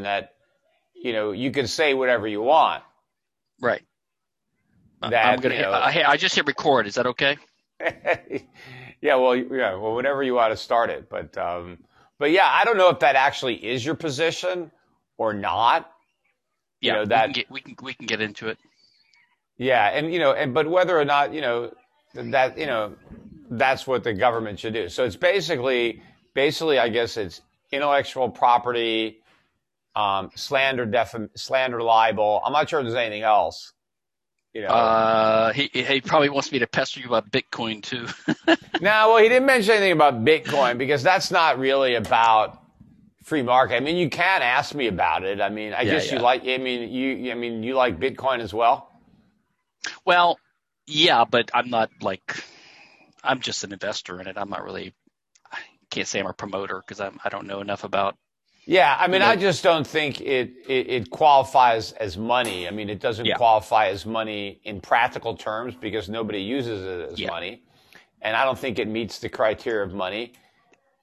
that you know you can say whatever you want. Right. That I'm gonna. you know, I, I just hit record. Is that okay? yeah, well, yeah, well, whatever you want to start it, but um, but yeah, I don't know if that actually is your position or not. You Yeah. know, we that- can get we can we can get into it. Yeah, and you know, and but whether or not you know that you know that's what the government should do. So it's basically, basically, I guess it's intellectual property, um, slander, defam- slander, libel. I'm not sure if there's anything else. You know, Uh, he he probably wants me to pester you about Bitcoin too. no, well, he didn't mention anything about Bitcoin because that's not really about free market. I mean, you can ask me about it. I mean, I Yeah, guess you like. I mean, you. I mean, you like Bitcoin as well. well, yeah, but I'm not like I'm just an investor in it. I'm not really. I can't say I'm a promoter because I'm I don't know enough about. Yeah, I mean, You know- I just don't think it, it, it qualifies as money. I mean, it doesn't Yeah. qualify as money in practical terms because nobody uses it as Yeah. money. And I don't think it meets the criteria of money.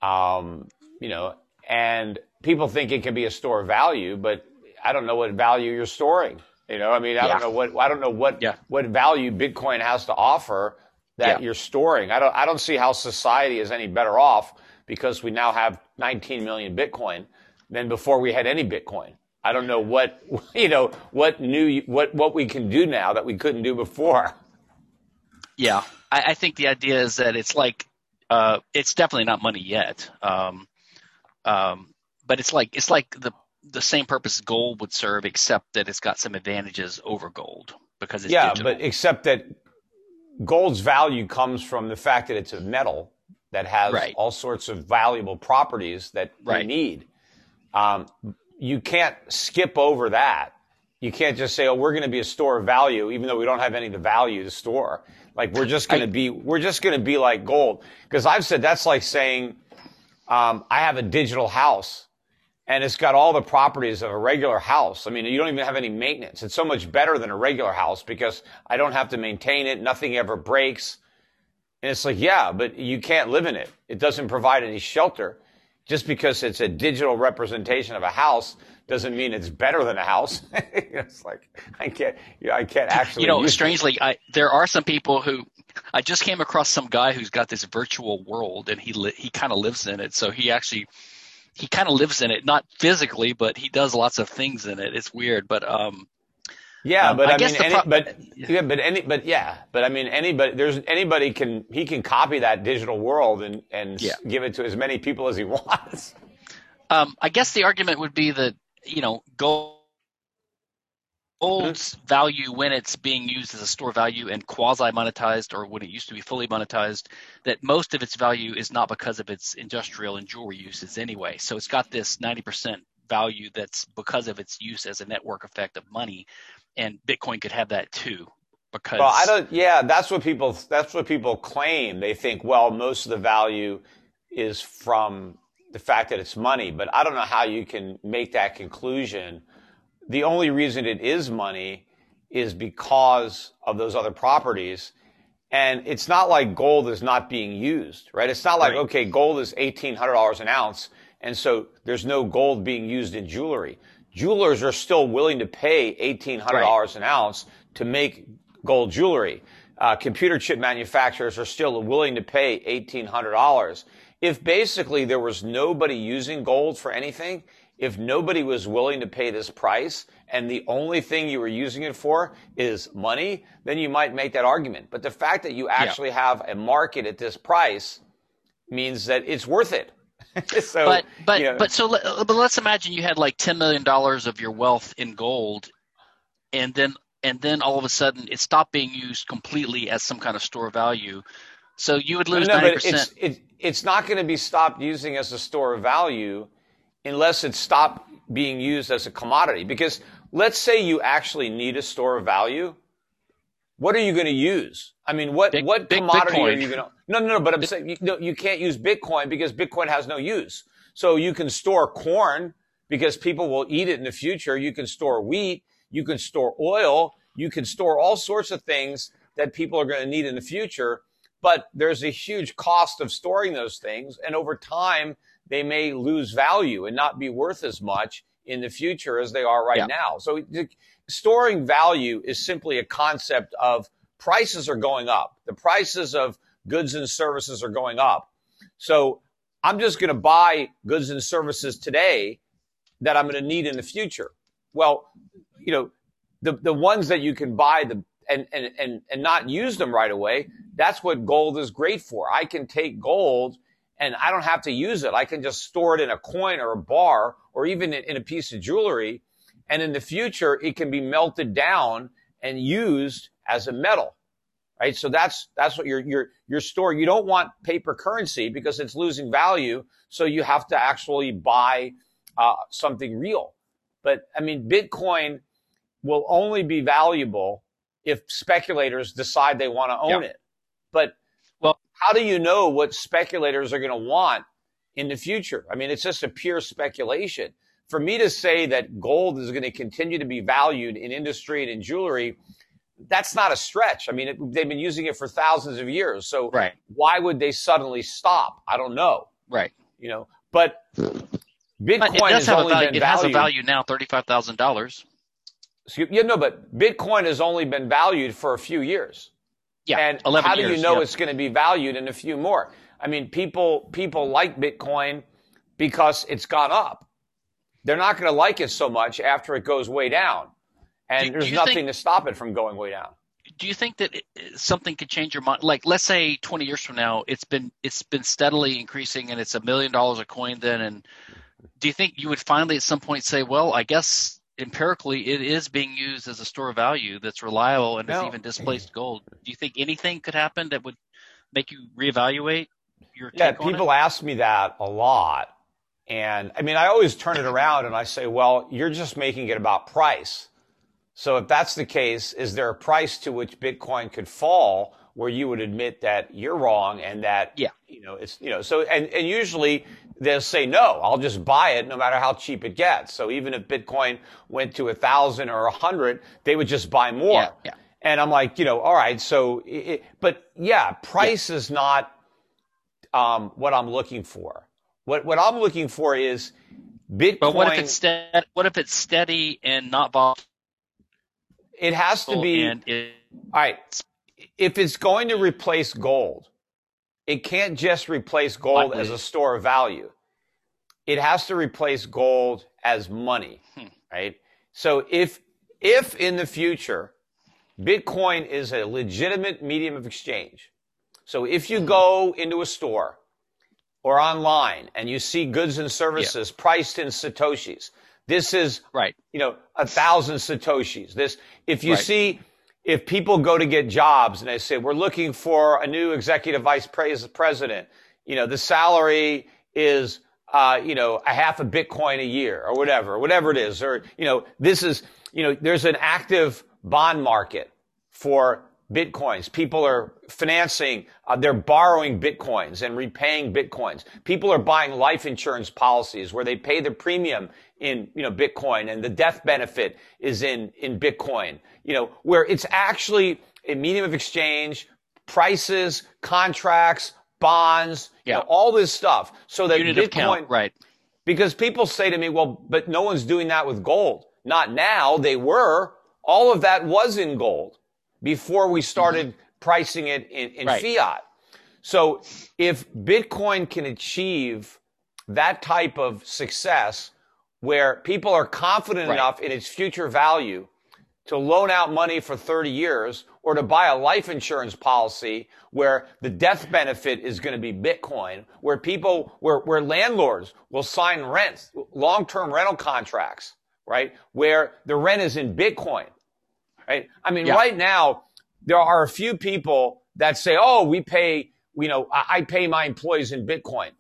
Um, you know, and people think it can be a store of value, but I don't know what value you're storing. You know, I mean, I Yeah. don't know what, I don't know what, Yeah. what value Bitcoin has to offer that you're storing. I don't, I don't see how society is any better off because we now have 19 million Bitcoin than before we had any Bitcoin. I don't know what, you know, what new, what, what we can do now that we couldn't do before. Yeah, I, I think the idea is that it's like uh, it's definitely not money yet. Um, um, but it's like it's like the the same purpose gold would serve, except that it's got some advantages over gold because it's yeah, digital. but except that gold's value comes from the fact that it's a metal that has Right. all sorts of valuable properties that you Right. need. Um, you can't skip over that. You can't just say, "Oh, we're going to be a store of value," even though we don't have any of the value to store. Like we're just going to be, we're just going to be like gold. Because I've said that's like saying, um, "I have a digital house." and it's got all the properties of a regular house. I mean, you don't even have any maintenance. It's so much better than a regular house because I don't have to maintain it. Nothing ever breaks. And it's like, yeah, but you can't live in it. It doesn't provide any shelter. Just because it's a digital representation of a house doesn't mean it's better than a house. it's like I can't, you know, I can't actually. you know, strangely, I, there are some people who I just came across some guy who's got this virtual world, and he li- he kind of lives in it. So he actually he kind of lives in it, not physically, but he does lots of things in it. It's weird, but um, Yeah, Um, but I I, mean, any, pro- but yeah, but any, but yeah, but I mean, anybody, there's anybody can he can copy that digital world and and Yeah. give it to as many people as he wants. Um, I guess the argument would be that you know gold gold's value when it's being used as a store value and quasi monetized, or when it used to be fully monetized, that most of its value is not because of its industrial and jewelry uses anyway. So it's got this ninety percent value that's because of its use as a network effect of money, and Bitcoin could have that too. Because Well, I don't. Yeah, that's what people. That's what people claim. They think, well, most of the value is from the fact that it's money, but I don't know how you can make that conclusion. The only reason it is money is because of those other properties. And it's not like gold is not being used, right? It's not like, Right. okay, gold is $1,800 an ounce. And so there's no gold being used in jewelry. Jewelers are still willing to pay $1,800 an ounce to make gold jewelry. Uh, computer chip manufacturers are still willing to pay $1,800. If basically there was nobody using gold for anything, if nobody was willing to pay this price and the only thing you were using it for is money, then you might make that argument. But the fact that you actually have a market at this price means that it's worth it. so, but but you know, but so but let's imagine you had like ten million dollars of your wealth in gold, and then and then all of a sudden it stopped being used completely as some kind of store value. So you would lose no, ninety but percent. it's it, it's not going to be stopped using as a store of value unless it's stopped being used as a commodity. Because let's say you actually need a store of value, what are you going to use? I mean, what Big- what commodity are you going to? No, no, no. But I'm saying you, no, you can't use Bitcoin because Bitcoin has no use. So you can store corn because people will eat it in the future. You can store wheat. You can store oil. You can store all sorts of things that people are going to need in the future. But there's a huge cost of storing those things, and over time they may lose value and not be worth as much in the future as they are right Yeah. now. So storing value is simply a concept of prices are going up. The prices of goods and services are going up. So I'm just going to buy goods and services today that I'm going to need in the future. Well, you know, the, the ones that you can buy the and, and, and, and not use them right away, that's what gold is great for. I can take gold and I don't have to use it. I can just store it in a coin or a bar or even in, in a piece of jewelry. And in the future, it can be melted down and used as a metal. Right. So that's, that's what your, your, your store, you don't want paper currency because it's losing value. So you have to actually buy uh, something real. But I mean, Bitcoin will only be valuable if speculators decide they want to own Yeah. it. But Well- how do you know what speculators are going to want in the future? I mean, it's just a pure speculation. For me to say that gold is going to continue to be valued in industry and in jewelry, that's not a stretch. I mean, it, they've been using it for thousands of years. So Right. why would they suddenly stop? I don't know. Right. You know, but Bitcoin it has a only value. been It has a valued. value now, thirty-five thousand dollars. Yeah, no, but Bitcoin has only been valued for a few years. Yeah, and how do years. you know yeah. it's going to be valued in a few more? I mean, people people like Bitcoin because it's gone up. They're not going to like it so much after it goes way down, and Do- there's do nothing think- to stop it from going way down. do you think that it, something could change your mind? Like, let's say 20 years from now, it's been it's been steadily increasing, and it's a million dollars a coin. Then, and do you think you would finally at some point say, well, I guess empirically it is being used as a store of value that's reliable and has No. even displaced gold? Do you think anything could happen that would make you reevaluate your Yeah, take on it? people ask me that a lot. And I mean, I always turn it around and I say, well, you're just making it about price. So if that's the case, is there a price to which Bitcoin could fall where you would admit that you're wrong and that, Yeah. you know, it's, you know, so, and, and usually they'll say, no, I'll just buy it no matter how cheap it gets. So even if Bitcoin went to a thousand or a hundred, they would just buy more. Yeah, yeah. And I'm like, you know, all right. So, it, but yeah, price is not, um, what I'm looking for. What what I'm looking for is Bitcoin. But what if it's steady? What if it's steady and not volatile? it has to be it, all right. If it's going to replace gold, it can't just replace gold Likely. as a store of value. It has to replace gold as money, Hmm. right? So if if in the future Bitcoin is a legitimate medium of exchange, so if Hmm. you go into a store or online and you see goods and services priced in satoshis, this is right. you know, a thousand satoshis. This, if you Right. see, if people go to get jobs and they say, we're looking for a new executive vice pres- president, you know, the salary is, uh, you know, a half a Bitcoin a year or whatever, whatever it is. Or, you know, this is, you know, there's an active bond market for Bitcoins. People are financing, uh, they're borrowing Bitcoins and repaying Bitcoins. People are buying life insurance policies where they pay the premium in, you know, Bitcoin and the death benefit is in, in Bitcoin, you know, where it's actually a medium of exchange, prices, contracts, bonds, you Yeah. know, all this stuff. So that Unit Bitcoin. Right. because people say to me, well, but no one's doing that with gold. Not now. They were. All of that was in gold before we mm-hmm. started pricing it in, in Right. fiat. So if Bitcoin can achieve that type of success where people are confident Right. enough in its future value to loan out money for 30 years or to buy a life insurance policy where the death benefit is going to be Bitcoin, where people, where, where landlords will sign rents, long-term rental contracts, right? Where the rent is in Bitcoin, right? I mean, Yeah. right now, there are a few people that say, oh, we pay, you know, I, I pay my employees in Bitcoin.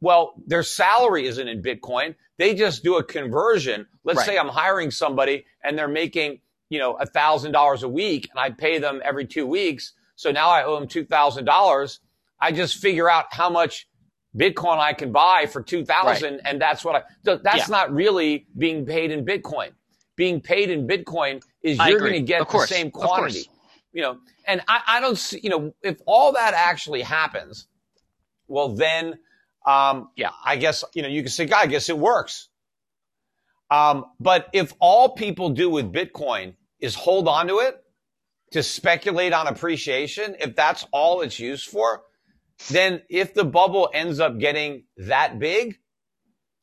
Well, their salary isn't in Bitcoin. They just do a conversion. Let's Right. say I'm hiring somebody and they're making, you know, a thousand dollars a week and I pay them every two weeks. So now I owe them two thousand dollars. I just figure out how much Bitcoin I can buy for two thousand, and that's what I. so That's Yeah. not really being paid in Bitcoin. Being paid in Bitcoin is I you're going to get course. the same quantity. You know, and I, I don't see. You know, if all that actually happens, well then, um, Yeah. I guess you know you can say, God, I guess it works. Um, but if all people do with Bitcoin is hold on to it to speculate on appreciation, if that's all it's used for, then if the bubble ends up getting that big,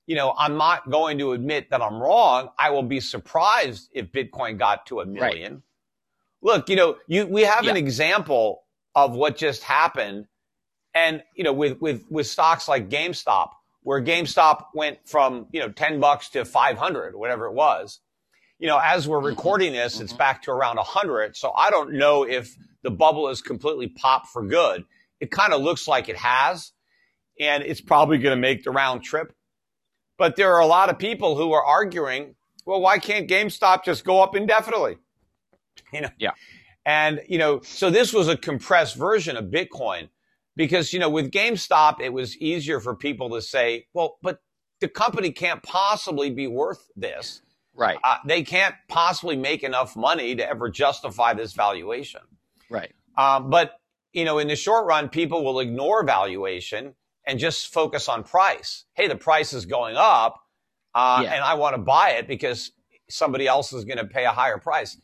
you know, I'm not going to admit that I'm wrong. I will be surprised if Bitcoin got to a million. Right. Look, you know, you, we have yeah. an example of what just happened. And, you know, with, with, with stocks like GameStop, where GameStop went from, you know, 10 bucks to 500, whatever it was. You know, as we're mm-hmm. recording this, mm-hmm. it's back to around 100. So I don't know if the bubble is completely popped for good. It kind of looks like it has, and it's probably going to make the round trip. But there are a lot of people who are arguing, well, why can't GameStop just go up indefinitely? You know? Yeah. And, you know, so this was a compressed version of Bitcoin because, you know, with GameStop, it was easier for people to say, well, but the company can't possibly be worth this. Right. Uh, they can't possibly make enough money to ever justify this valuation. Right. Um, but, you know, in the short run, people will ignore valuation and just focus on price. Hey, the price is going up, uh, yeah. and I want to buy it because somebody else is going to pay a higher price.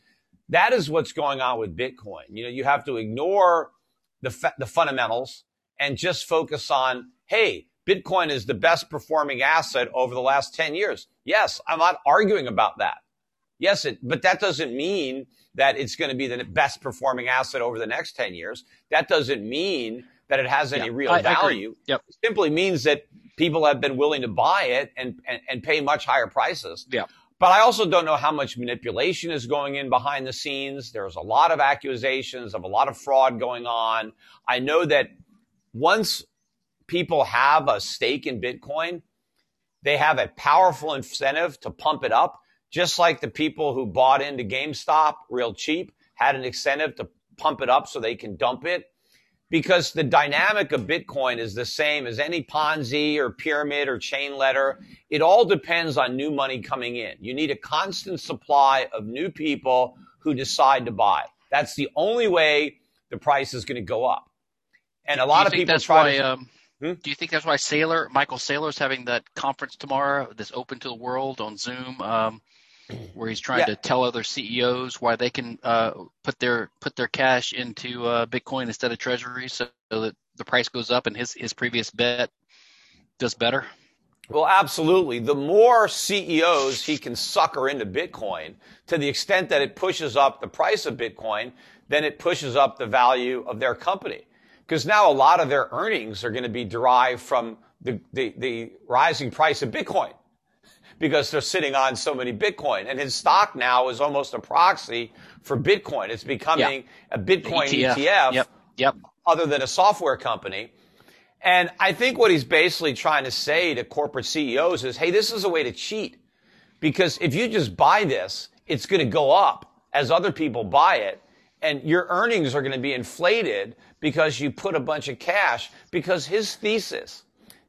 That is what's going on with Bitcoin. You know, you have to ignore the fa- the fundamentals and just focus on, hey, Bitcoin is the best performing asset over the last 10 years. Yes, I'm not arguing about that. Yes, it, but that doesn't mean that it's going to be the best performing asset over the next 10 years. That doesn't mean that it has any yeah, real I, value. I yep. It simply means that people have been willing to buy it and, and, and pay much higher prices. Yeah. But I also don't know how much manipulation is going in behind the scenes. There's a lot of accusations of a lot of fraud going on. I know that once people have a stake in Bitcoin, they have a powerful incentive to pump it up, just like the people who bought into GameStop real cheap had an incentive to pump it up so they can dump it because the dynamic of Bitcoin is the same as any Ponzi or pyramid or chain letter. It all depends on new money coming in. You need a constant supply of new people who decide to buy. That's the only way the price is going to go up. And a lot of people that's try why, to. Um, hmm? Do you think that's why Saylor Michael Saylor, is having that conference tomorrow This open to the world on Zoom? Um, where he's trying yeah. to tell other CEOs why they can uh, put their put their cash into uh, Bitcoin instead of Treasury, so that the price goes up and his his previous bet does better. Well, absolutely. The more CEOs he can sucker into Bitcoin to the extent that it pushes up the price of Bitcoin, then it pushes up the value of their company. Because now a lot of their earnings are going to be derived from the, the, the rising price of Bitcoin because they're sitting on so many Bitcoin. And his stock now is almost a proxy for Bitcoin. It's becoming a Bitcoin ETF, ETF yep. Yep. other than a software company. And I think what he's basically trying to say to corporate CEOs is, hey, this is a way to cheat. Because if you just buy this, it's going to go up as other people buy it. And your earnings are going to be inflated because you put a bunch of cash. Because his thesis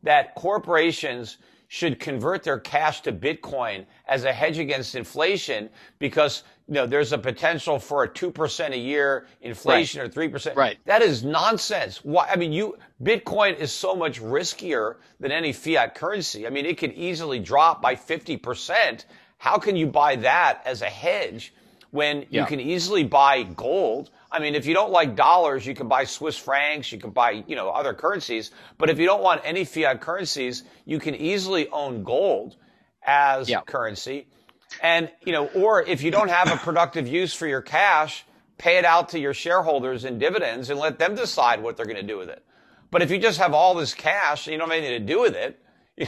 that corporations should convert their cash to Bitcoin as a hedge against inflation because you know there's a potential for a two percent a year inflation right. or three percent. Right. That is nonsense. Why? I mean, you Bitcoin is so much riskier than any fiat currency. I mean, it could easily drop by fifty percent. How can you buy that as a hedge when yeah. you can easily buy gold? I mean, if you don't like dollars, you can buy Swiss francs, you can buy, you know, other currencies. But if you don't want any fiat currencies, you can easily own gold as yeah. currency. And, you know, or if you don't have a productive use for your cash, pay it out to your shareholders in dividends and let them decide what they're going to do with it. But if you just have all this cash and you don't have anything to do with it,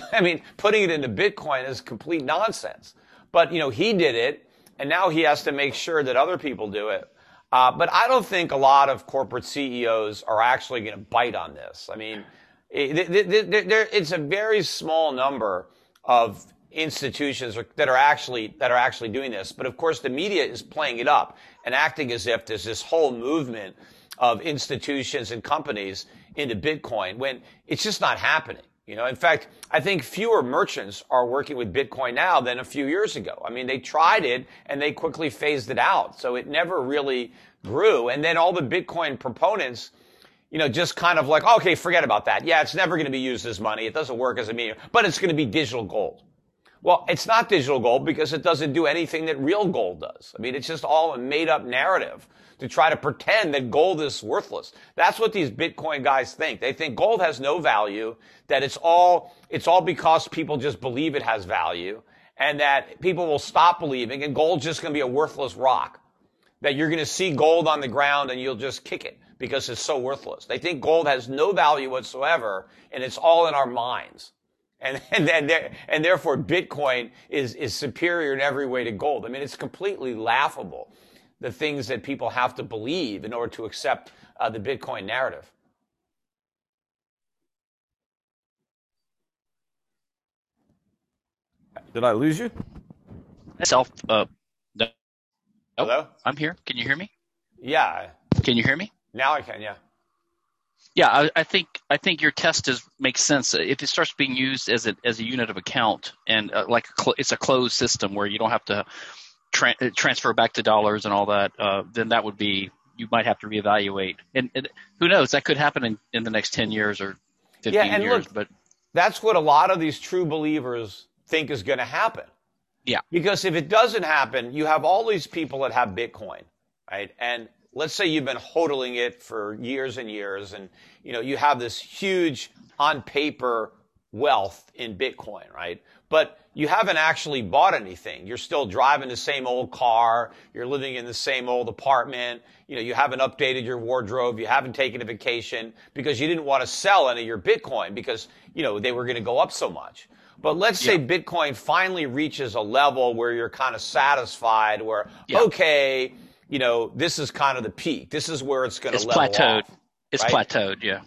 I mean, putting it into Bitcoin is complete nonsense. But, you know, he did it and now he has to make sure that other people do it. Uh, but I don't think a lot of corporate CEOs are actually going to bite on this. I mean, it, it, it, it's a very small number of institutions that are actually that are actually doing this. But of course, the media is playing it up and acting as if there's this whole movement of institutions and companies into Bitcoin when it's just not happening. You know, in fact, I think fewer merchants are working with Bitcoin now than a few years ago. I mean, they tried it and they quickly phased it out. So it never really grew. And then all the Bitcoin proponents, you know, just kind of like, okay, forget about that. Yeah, it's never going to be used as money. It doesn't work as a medium, but it's going to be digital gold. Well, it's not digital gold because it doesn't do anything that real gold does. I mean, it's just all a made up narrative to try to pretend that gold is worthless. That's what these Bitcoin guys think. They think gold has no value, that it's all, it's all because people just believe it has value, and that people will stop believing, and gold's just going to be a worthless rock. That you're going to see gold on the ground and you'll just kick it because it's so worthless. They think gold has no value whatsoever, and it's all in our minds. And, and, and, and therefore Bitcoin is, is superior in every way to gold. I mean, it's completely laughable the things that people have to believe in order to accept uh, the Bitcoin narrative. Did I lose you? Myself. Uh, no. Hello. I'm here. Can you hear me? Yeah. Can you hear me? Now I can. Yeah. Yeah, I, I think I think your test is makes sense if it starts being used as a as a unit of account and uh, like a cl- it's a closed system where you don't have to tra- transfer back to dollars and all that, uh, then that would be you might have to reevaluate. And, and, who knows, that could happen in, in the next ten years or fifteen yeah, and years. Look, but that's what a lot of these true believers think is going to happen. Yeah. Because if it doesn't happen, you have all these people that have Bitcoin, right? And let's say you've been hodling it for years and years, and you know you have this huge on paper wealth in Bitcoin, right? But you haven't actually bought anything. You're still driving the same old car. You're living in the same old apartment. You know, you haven't updated your wardrobe. You haven't taken a vacation because you didn't want to sell any of your Bitcoin because, you know, they were going to go up so much. But let's say yeah. Bitcoin finally reaches a level where you're kind of satisfied where, yeah. okay, you know, this is kind of the peak. This is where it's going to level plateaued. Off, it's right? plateaued, yeah.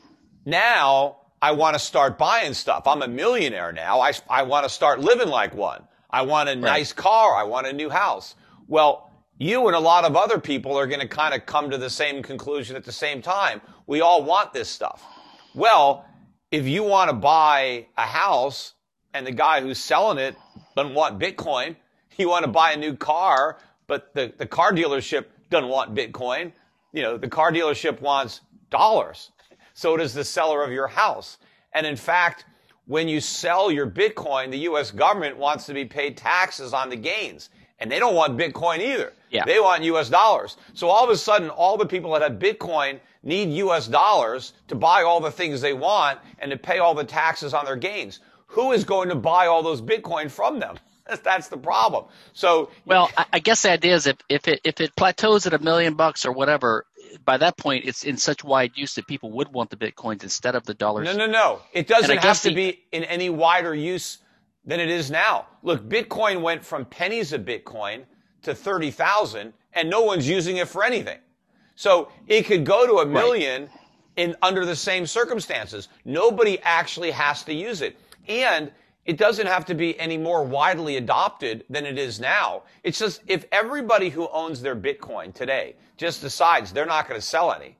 Now I want to start buying stuff. I'm a millionaire now. I, I want to start living like one. I want a right. nice car. I want a new house. Well, you and a lot of other people are going to kind of come to the same conclusion at the same time. We all want this stuff. Well, if you want to buy a house and the guy who's selling it doesn't want Bitcoin, you want to buy a new car, but the, the car dealership doesn't want Bitcoin. You know, the car dealership wants dollars so does the seller of your house. And in fact, when you sell your Bitcoin, the US government wants to be paid taxes on the gains. And they don't want Bitcoin either. Yeah. They want US dollars. So all of a sudden, all the people that have Bitcoin need US dollars to buy all the things they want and to pay all the taxes on their gains. Who is going to buy all those Bitcoin from them? That's the problem. So, well, I guess the idea is if, if it if it plateaus at a million bucks or whatever, by that point, it's in such wide use that people would want the bitcoins instead of the dollars. No, no, no. It doesn't have to be in any wider use than it is now. Look, Bitcoin went from pennies of Bitcoin to 30,000 and no one's using it for anything. So it could go to a million right. in under the same circumstances. Nobody actually has to use it. And it doesn't have to be any more widely adopted than it is now. It's just if everybody who owns their Bitcoin today just decides they're not going to sell any,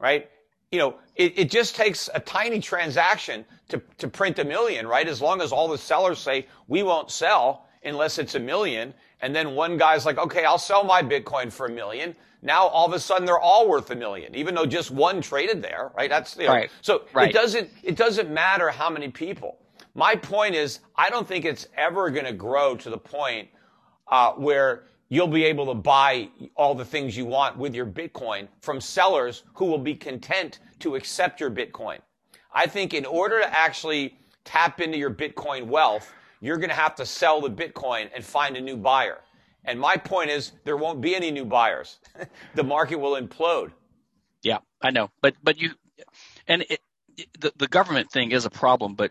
right? You know, it, it just takes a tiny transaction to, to print a million, right? As long as all the sellers say we won't sell unless it's a million. And then one guy's like, okay, I'll sell my Bitcoin for a million. Now all of a sudden they're all worth a million, even though just one traded there, right? That's, you know, right. so right. it doesn't, it doesn't matter how many people. My point is, I don't think it's ever going to grow to the point uh, where you'll be able to buy all the things you want with your Bitcoin from sellers who will be content to accept your Bitcoin. I think in order to actually tap into your Bitcoin wealth, you're going to have to sell the Bitcoin and find a new buyer. And my point is, there won't be any new buyers. the market will implode. Yeah, I know, but but you, and it, the the government thing is a problem, but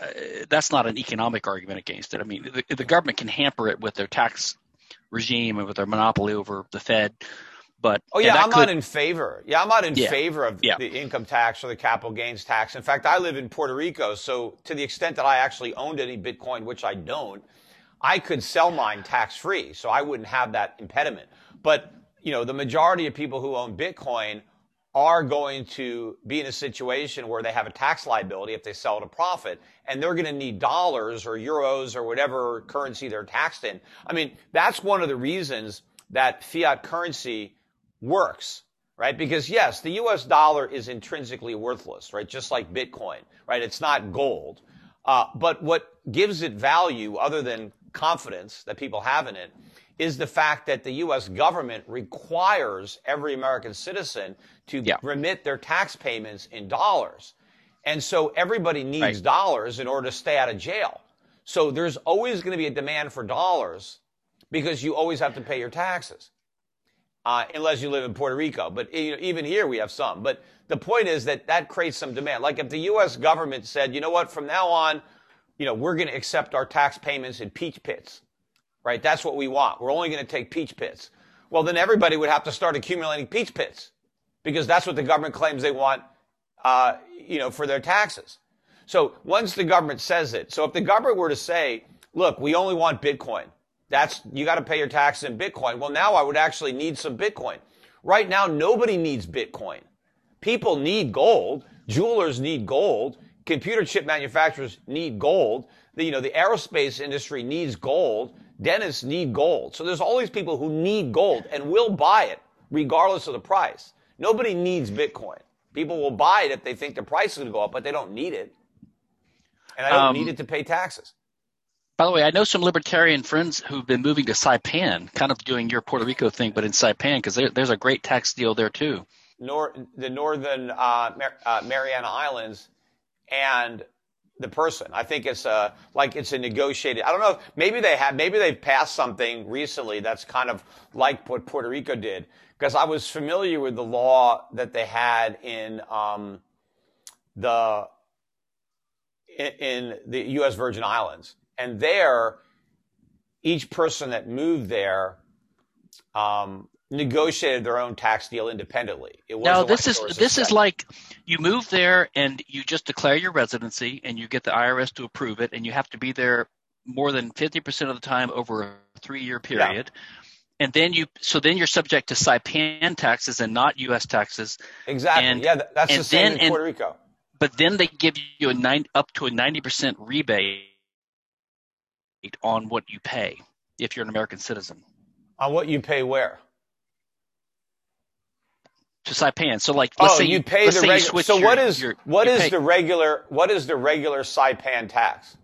Uh, that's not an economic argument against it. I mean, the, the, government can hamper it with their tax regime and with their monopoly over the Fed. But oh yeah, I'm could, not in favor. Yeah, I'm not in yeah, favor of yeah. the income tax or the capital gains tax. In fact, I live in Puerto Rico, so to the extent that I actually owned any Bitcoin, which I don't, I could sell mine tax free, so I wouldn't have that impediment. But you know, the majority of people who own Bitcoin are going to be in a situation where they have a tax liability if they sell at a profit and they're going to need dollars or euros or whatever currency they're taxed in. I mean, that's one of the reasons that fiat currency works, right? Because yes, the US dollar is intrinsically worthless, right? Just like Bitcoin, right? It's not gold. Uh, but what gives it value, other than confidence that people have in it, is the fact that the U.S. government requires every American citizen to Yeah. remit their tax payments in dollars. And so everybody needs Right. dollars in order to stay out of jail. So there's always going to be a demand for dollars because you always have to pay your taxes. Uh, unless you live in Puerto Rico. But you know, even here we have some. But the point is that that creates some demand. Like if the U.S. government said, you know what, from now on, you know, we're going to accept our tax payments in peach pits, right? That's what we want. We're only going to take peach pits. Well, then everybody would have to start accumulating peach pits because that's what the government claims they want, uh, you know, for their taxes. So once the government says it, so if the government were to say, look, we only want Bitcoin, that's, you got to pay your taxes in Bitcoin. Well, now I would actually need some Bitcoin. Right now, nobody needs Bitcoin. People need gold. Jewelers need gold. Computer chip manufacturers need gold. The, you know, the aerospace industry needs gold. Dentists need gold. So there's all these people who need gold and will buy it regardless of the price. Nobody needs Bitcoin. People will buy it if they think the price is going to go up, but they don't need it. And I don't Um, need it to pay taxes. By the way, I know some libertarian friends who've been moving to Saipan, kind of doing your Puerto Rico thing, but in Saipan because there, there's a great tax deal there too. nor the northern uh, Mar- uh, Mariana Islands and the person. I think it's a like it's a negotiated. I don't know. Maybe they have. Maybe they've passed something recently that's kind of like what Puerto Rico did. Because I was familiar with the law that they had in um, the in, in the U.S. Virgin Islands, and there, each person that moved there um, negotiated their own tax deal independently. It Now this is there was a this is like you move there and you just declare your residency and you get the IRS to approve it and you have to be there more than 50% of the time over a 3-year period. And then you so then you're subject to Saipan taxes and not US taxes, exactly. and- yeah, that's and the same then- in and- Puerto Rico. but then they give you a nine up to a 90% rebate on what you pay if you're an American citizen On what you pay where? To Saipan. So like let's oh, say you pay the regular. So your- what is your- what is the regular what is the regular Saipan tax?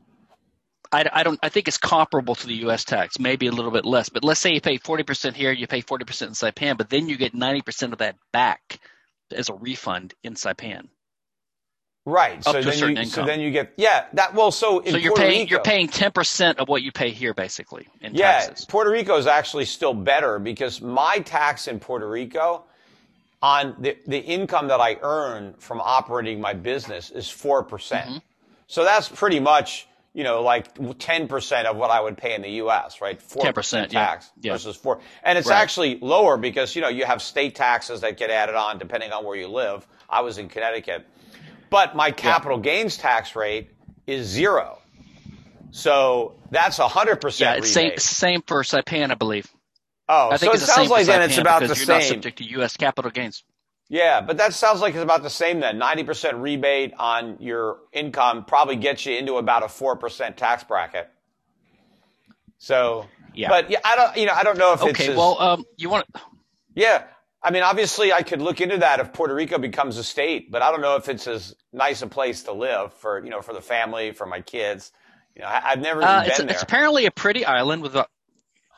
I, I don't. I think it's comparable to the U.S. tax, maybe a little bit less. But let's say you pay forty percent here, you pay forty percent in Saipan, but then you get ninety percent of that back as a refund in Saipan. Right. Up so then you so then you get yeah that well so in so you're Puerto paying Rico, you're paying ten percent of what you pay here, basically in yeah taxes. Puerto Rico is actually still better because my tax in Puerto Rico on the the income that I earn from operating my business is four percent. Mm-hmm. So that's pretty much you know like ten percent of what I would pay in the U.S. Right, four 10%, yeah. tax Yeah. versus four, and it's Right. actually lower because you know you have state taxes that get added on depending on where you live. I was in Connecticut, but my capital gains tax rate is zero. So that's a hundred Yeah, percent it's same same for Saipan, I believe. Oh, I so think it it's the sounds like then it's about the because you're not same. subject to U.S. capital gains. Yeah, but that sounds like it's about the same then. 90% rebate on your income probably gets you into about a 4% tax bracket. So, Yeah. but yeah, I don't, you know, I don't know if it's, Okay, well, um, you want yeah, I mean, obviously I could look into that if Puerto Rico becomes a state, but I don't know if it's as nice a place to live for, you know, for the family, for my kids. You know, I, I've never Uh, been it's, there. it's apparently a pretty island with a.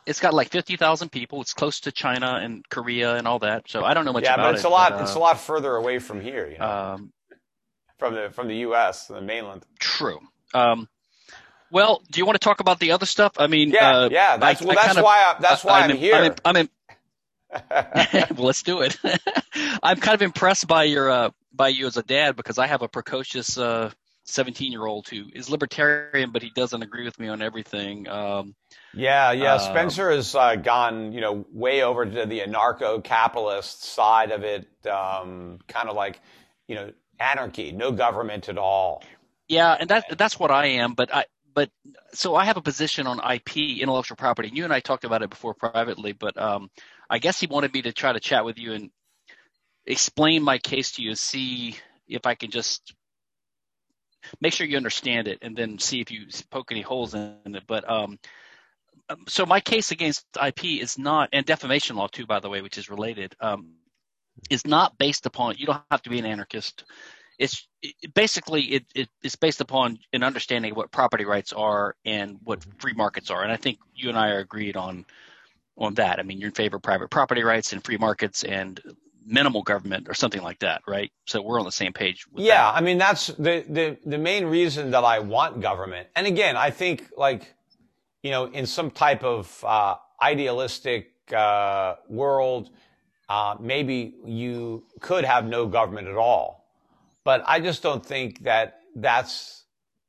It's got like fifty thousand people. It's close to China and Korea and all that. So I don't know much yeah, about but it's it. a lot, but, uh, it's a lot further away from here, you know, Um, from the, from the U.S., the mainland. true. Um, well, do you want to talk about the other stuff? I mean, Yeah, uh, yeah, that's, I- well, I that's kinda- why, I, that's why I'm, in- here. I'm, in- I'm in, well, let's do it. I'm kind of impressed by your uh, by you as a dad because I have a precocious uh, 17 year old who is libertarian, but he doesn't agree with me on everything. Um, Yeah, yeah. Um, Spencer has uh, gone, you know, way over to the anarcho-capitalist side of it, um, kind of like, you know, anarchy, no government at all. Yeah, and that that's what I am. But I but so I have a position on IP, intellectual property. You and I talked about it before privately, but um, I guess he wanted me to try to chat with you and explain my case to you and see if I can just make sure you understand it, and then see if you poke any holes in it. But um, um, so my case against IP is not, and defamation law too, by the way, which is related, um, is not based upon. You don't have to be an anarchist it's it, basically it, it, it's based upon an understanding of what property rights are and what mm-hmm. free markets are. And I think you and I are agreed on on that. I mean, you're in favor of private property rights and free markets and minimal government or something like that, right? So we're on the same page. yeah, that. I mean that's the the the main reason that I want government. And again, I think like you know in some type of uh, idealistic uh, world, uh, maybe you could have no government at all. But I just don't think that that's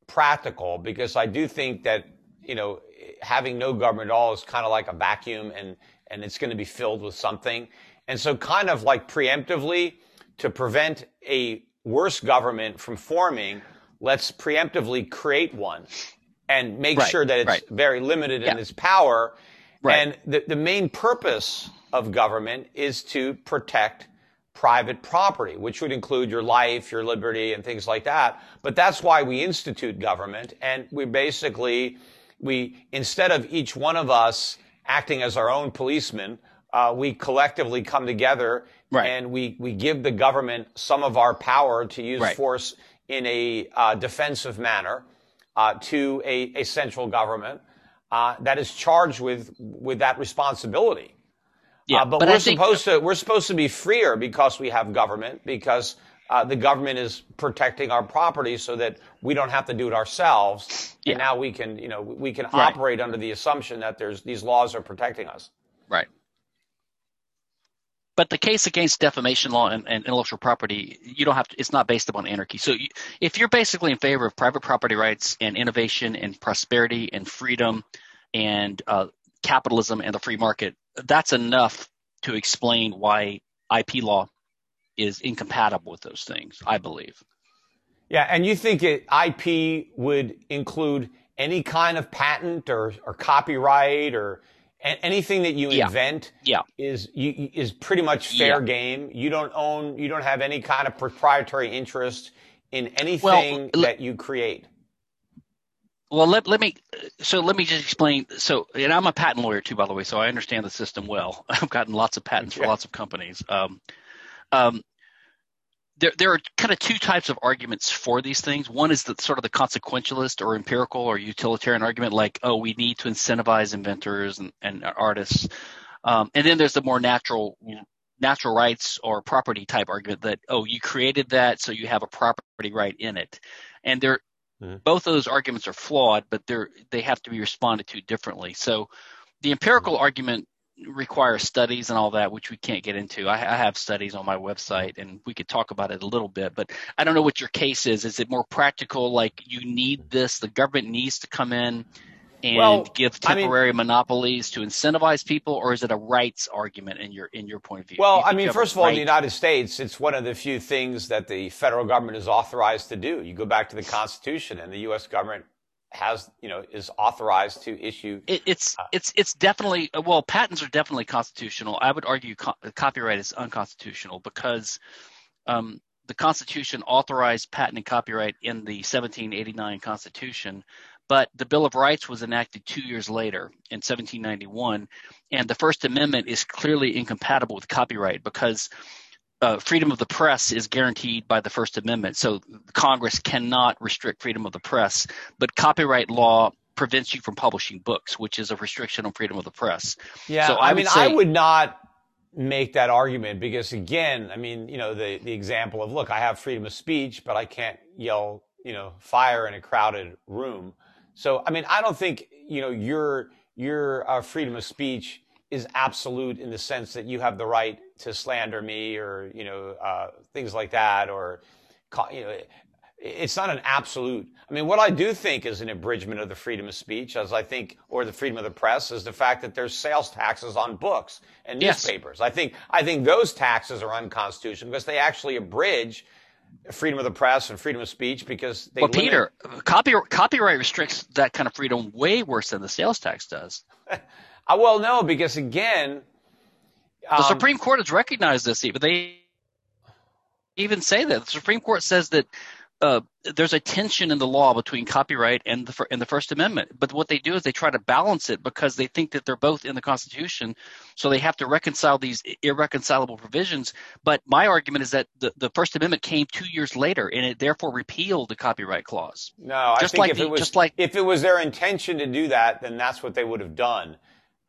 practical because I do think that you know having no government at all is kind of like a vacuum and and it's going to be filled with something. And so kind of like preemptively to prevent a worse government from forming, let's preemptively create one and make right, sure that it's right. very limited yeah. in its power. Right. And the, the main purpose of government is to protect private property, which would include your life, your liberty, and things like that. But that's why we institute government. And we basically, we, instead of each one of us acting as our own policeman, uh, we collectively come together right. and we, we give the government some of our power to use right. force in a uh, defensive manner uh, to a, a, central government uh, that is charged with with that responsibility. Yeah, uh, but, but, we're supposed to we're supposed to be freer because we have government because uh, the government is protecting our property so that we don't have to do it ourselves. Yeah. And now we can, you know, we can right. operate under the assumption that there's these laws are protecting us. Right. But the case against defamation law and, and, intellectual property, you don't have to, it's not based upon anarchy. So you, if you're basically in favor of private property rights and innovation and prosperity and freedom and uh, capitalism and the free market, that's enough to explain why IP law is incompatible with those things, I believe. Yeah, and you think it, IP would include any kind of patent or, or copyright or anything that you yeah. invent yeah. is you, is pretty much fair yeah. game. You don't own, you don't have any kind of proprietary interest in anything well, that you create. Well, let, let me so let me just explain. So, and I'm a patent lawyer too, by the way, so I understand the system well. I've gotten lots of patents yeah. for lots of companies. Um, um, there, there are kind of two types of arguments for these things. One is the sort of the consequentialist or empirical or utilitarian argument, like, oh, we need to incentivize inventors and, and artists. Um, and then there's the more natural natural rights or property type argument that, oh, you created that, so you have a property right in it. And they're mm-hmm. both of those arguments are flawed, but they're they have to be responded to differently. So the empirical mm-hmm. argument require studies and all that, which we can't get into. I, I, have studies on my website, and we could talk about it a little bit. But I don't know what your case is. Is it more practical? Like you need this, the government needs to come in and well, give temporary I mean, monopolies to incentivize people, or is it a rights argument in your in your point of view? Well, I mean, first of all, right? in the United States, it's one of the few things that the federal government is authorized to do. You go back to the Constitution, and the U.S. government has you know is authorized to issue. It, it's uh, it's it's definitely well, patents are definitely constitutional. I would argue co- copyright is unconstitutional because um, the Constitution authorized patent and copyright in the 1789 Constitution, but the Bill of Rights was enacted two years later in 1791, and the First Amendment is clearly incompatible with copyright because uh, freedom of the press is guaranteed by the First Amendment. So Congress cannot restrict freedom of the press, but copyright law prevents you from publishing books, which is a restriction on freedom of the press. Yeah, so I, I mean, say, I would not make that argument because again, I mean, you know, the, the example of, look, I have freedom of speech, but I can't yell, you know, fire in a crowded room. So, I mean, I don't think, you know, your, your uh, freedom of speech is absolute in the sense that you have the right to slander me or you know uh, things like that or you know it's not an absolute. I mean what i do think is an abridgment of the freedom of speech as i think or the freedom of the press is the fact that there's sales taxes on books and newspapers. Yes. i think i think those taxes are unconstitutional because they actually abridge freedom of the press and freedom of speech because they well limit- peter copyright copyright restricts that kind of freedom way worse than the sales tax does Uh, well, no, because again, um, the Supreme Court has recognized this. But they even say that the Supreme Court says that uh, there's a tension in the law between copyright and the and the First Amendment. But what they do is they try to balance it because they think that they're both in the Constitution, so they have to reconcile these irreconcilable provisions. But my argument is that the, the First Amendment came two years later, and it therefore repealed the copyright clause. No, just I think like if the, it was just like if it was their intention to do that, then that's what they would have done.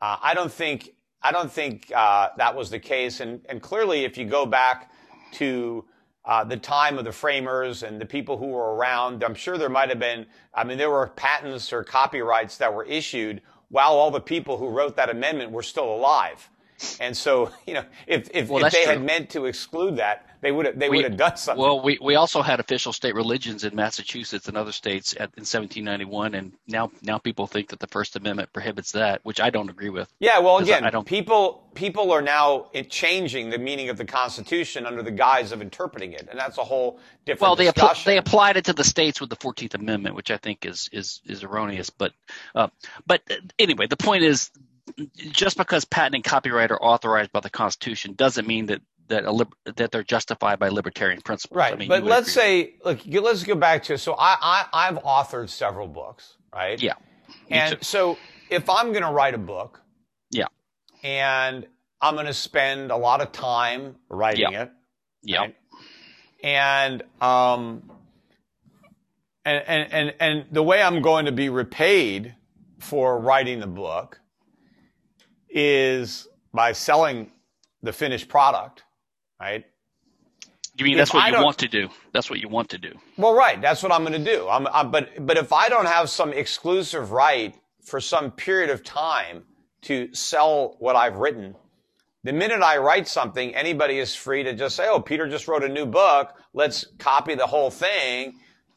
Uh, I don't think I don't think uh, that was the case, and and clearly, if you go back to uh, the time of the framers and the people who were around. I'm sure there might have been, I mean, there were patents or copyrights that were issued while all the people who wrote that amendment were still alive. And so, you know, if, if, well, if they true. had meant to exclude that, they would have they would have done something. Well, we, we also had official state religions in Massachusetts and other states at, in 1791, and now now people think that the First Amendment prohibits that, which I don't agree with. Yeah, well, again, I, I don't, people people are now changing the meaning of the Constitution under the guise of interpreting it, and that's a whole different. Well, they apl- they applied it to the states with the Fourteenth Amendment, which I think is is is erroneous. But uh, but uh, anyway, the point is just because patent and copyright are authorized by the Constitution doesn't mean that that a, that they're justified by libertarian principles. Right. I mean, but let's say, look, let's go back to so I, I I've authored several books, right? Yeah. And so if I'm going to write a book, yeah, and I'm going to spend a lot of time writing yeah. it, yeah, right? and um, and, and and and the way I'm going to be repaid for writing the book is by selling the finished product right? You mean that's what you want to do? That's what you want to do. Well, right. That's what I'm going to do. I'm, I'm, but but if I don't have some exclusive right for some period of time to sell what I've written, the minute I write something, anybody is free to just say, "Oh, Peter just wrote a new book. Let's copy the whole thing."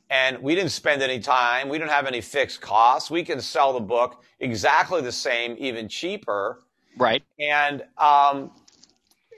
And we didn't spend any time. We don't have any fixed costs. We can sell the book exactly the same, even cheaper. Right. And um,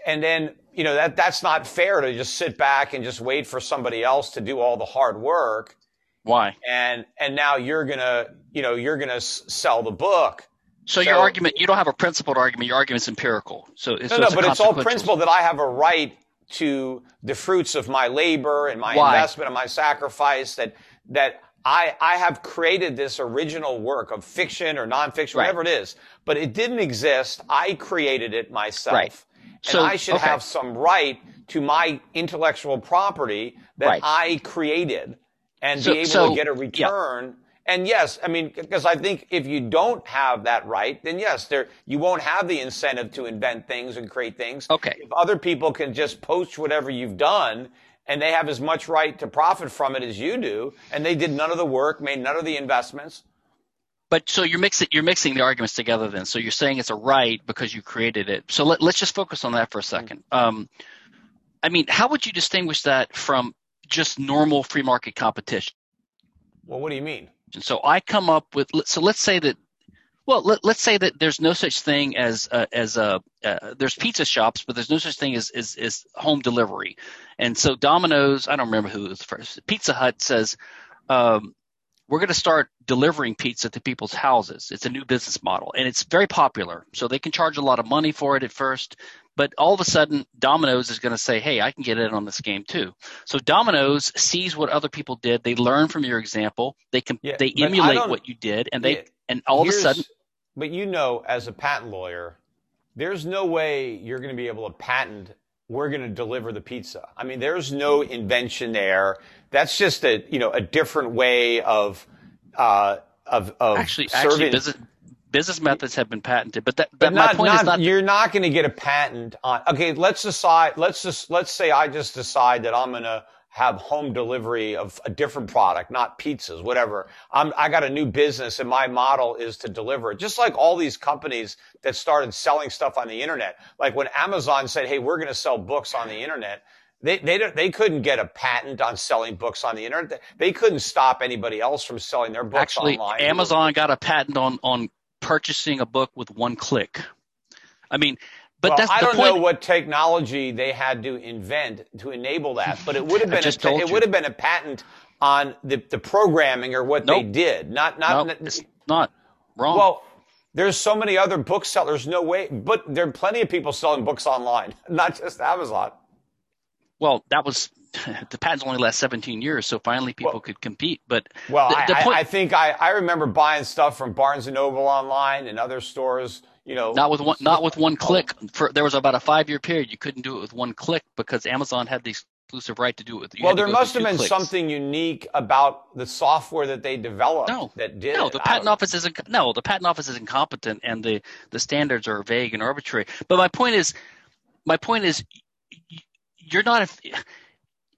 and then you know, that, that's not fair to just sit back and just wait for somebody else to do all the hard work. Why? And, and now you're going to, you know, you're going to s- sell the book. So, so, your argument, you don't have a principled argument. Your argument's empirical. So, no, so no, but it's all principle that I have a right to the fruits of my labor and my Why? investment and my sacrifice that, that I, I have created this original work of fiction or nonfiction, right. whatever it is, but it didn't exist. I created it myself. Right. So, and I should okay. have some right to my intellectual property that right. I created and so, be able so, to get a return. Yeah. And yes, I mean, because I think if you don't have that right, then yes, there you won't have the incentive to invent things and create things. Okay. If other people can just post whatever you've done and they have as much right to profit from it as you do, and they did none of the work, made none of the investments, but so you're mixing you're mixing the arguments together then. So you're saying it's a right because you created it. So let, us just focus on that for a second. Um, I mean, how would you distinguish that from just normal free market competition? Well, what do you mean? And so I come up with so let's say that well let, us say that there's no such thing as uh, as a uh, there's pizza shops, but there's no such thing as, as as home delivery. And so Domino's, I don't remember who was first. Pizza Hut says. Um, we're going to start delivering pizza to people's houses. It's a new business model and it's very popular. So they can charge a lot of money for it at first, but all of a sudden Domino's is going to say, "Hey, I can get in on this game too." So Domino's sees what other people did. They learn from your example. They can yeah, they emulate what you did and they yeah, and all of a sudden But you know as a patent lawyer, there's no way you're going to be able to patent we're going to deliver the pizza. I mean, there's no invention there. That's just a you know a different way of uh, of of actually serving. actually business, business methods have been patented, but that, that but not, my point not, is not. You're not going to get a patent on. Okay, let's decide. Let's just let's say I just decide that I'm going to have home delivery of a different product, not pizzas, whatever. I'm, I got a new business and my model is to deliver it. Just like all these companies that started selling stuff on the internet. Like when Amazon said, Hey, we're going to sell books on the internet. They, they, they couldn't get a patent on selling books on the internet. They couldn't stop anybody else from selling their books Actually, online. Amazon got a patent on, on purchasing a book with one click. I mean, but well, that's I don't point. know what technology they had to invent to enable that, but it would have been a, it would have been a patent on the, the programming or what nope. they did. Not not nope, it's not wrong. Well, there's so many other booksellers. No way, but there are plenty of people selling books online, not just Amazon. Well, that was the patents only last 17 years, so finally people well, could compete. But well, the, the I, point, I, think I, I remember buying stuff from Barnes and Noble online and other stores. You know, not with one not with one click. For there was about a five year period you couldn't do it with one click because Amazon had the exclusive right to do it with. Well, there must have been clicks. something unique about the software that they developed no, that did. No, the patent office isn't. No, the patent office is incompetent, and the the standards are vague and arbitrary. But my point is, my point is, you're not. If,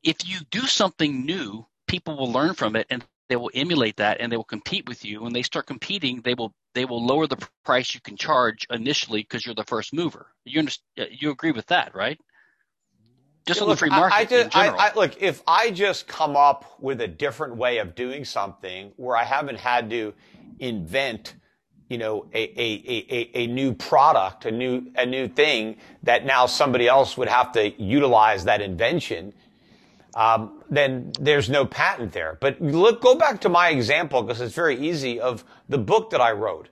if you do something new, people will learn from it, and they will emulate that, and they will compete with you. When they start competing, they will they will lower the price you can charge initially because you're the first mover. You understand, uh, you agree with that, right? Just on look, the free market I, I just, in general. I, look, if I just come up with a different way of doing something where I haven't had to invent, you know, a, a, a, a new product, a new, a new thing that now somebody else would have to utilize that invention, um, then there's no patent there. But look, go back to my example because it's very easy of the book that I wrote.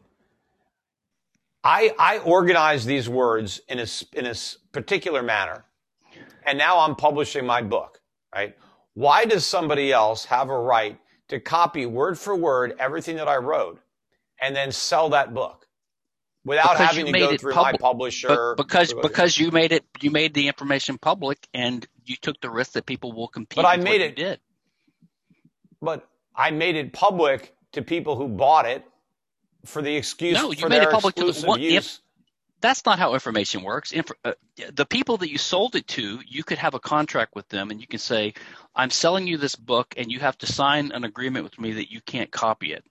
I, I organized these words in a, in a particular manner and now I'm publishing my book, right? Why does somebody else have a right to copy word for word everything that I wrote and then sell that book without because having to go through my publisher? But because because you made it, you made the information public, and you took the risk that people will compete. But I made it. Did. But I made it public to people who bought it for the excuse no, you made it public to the, one, use. If, that's not how information works. Inf- uh, the people that you sold it to, you could have a contract with them and you can say, I'm selling you this book and you have to sign an agreement with me that you can't copy it.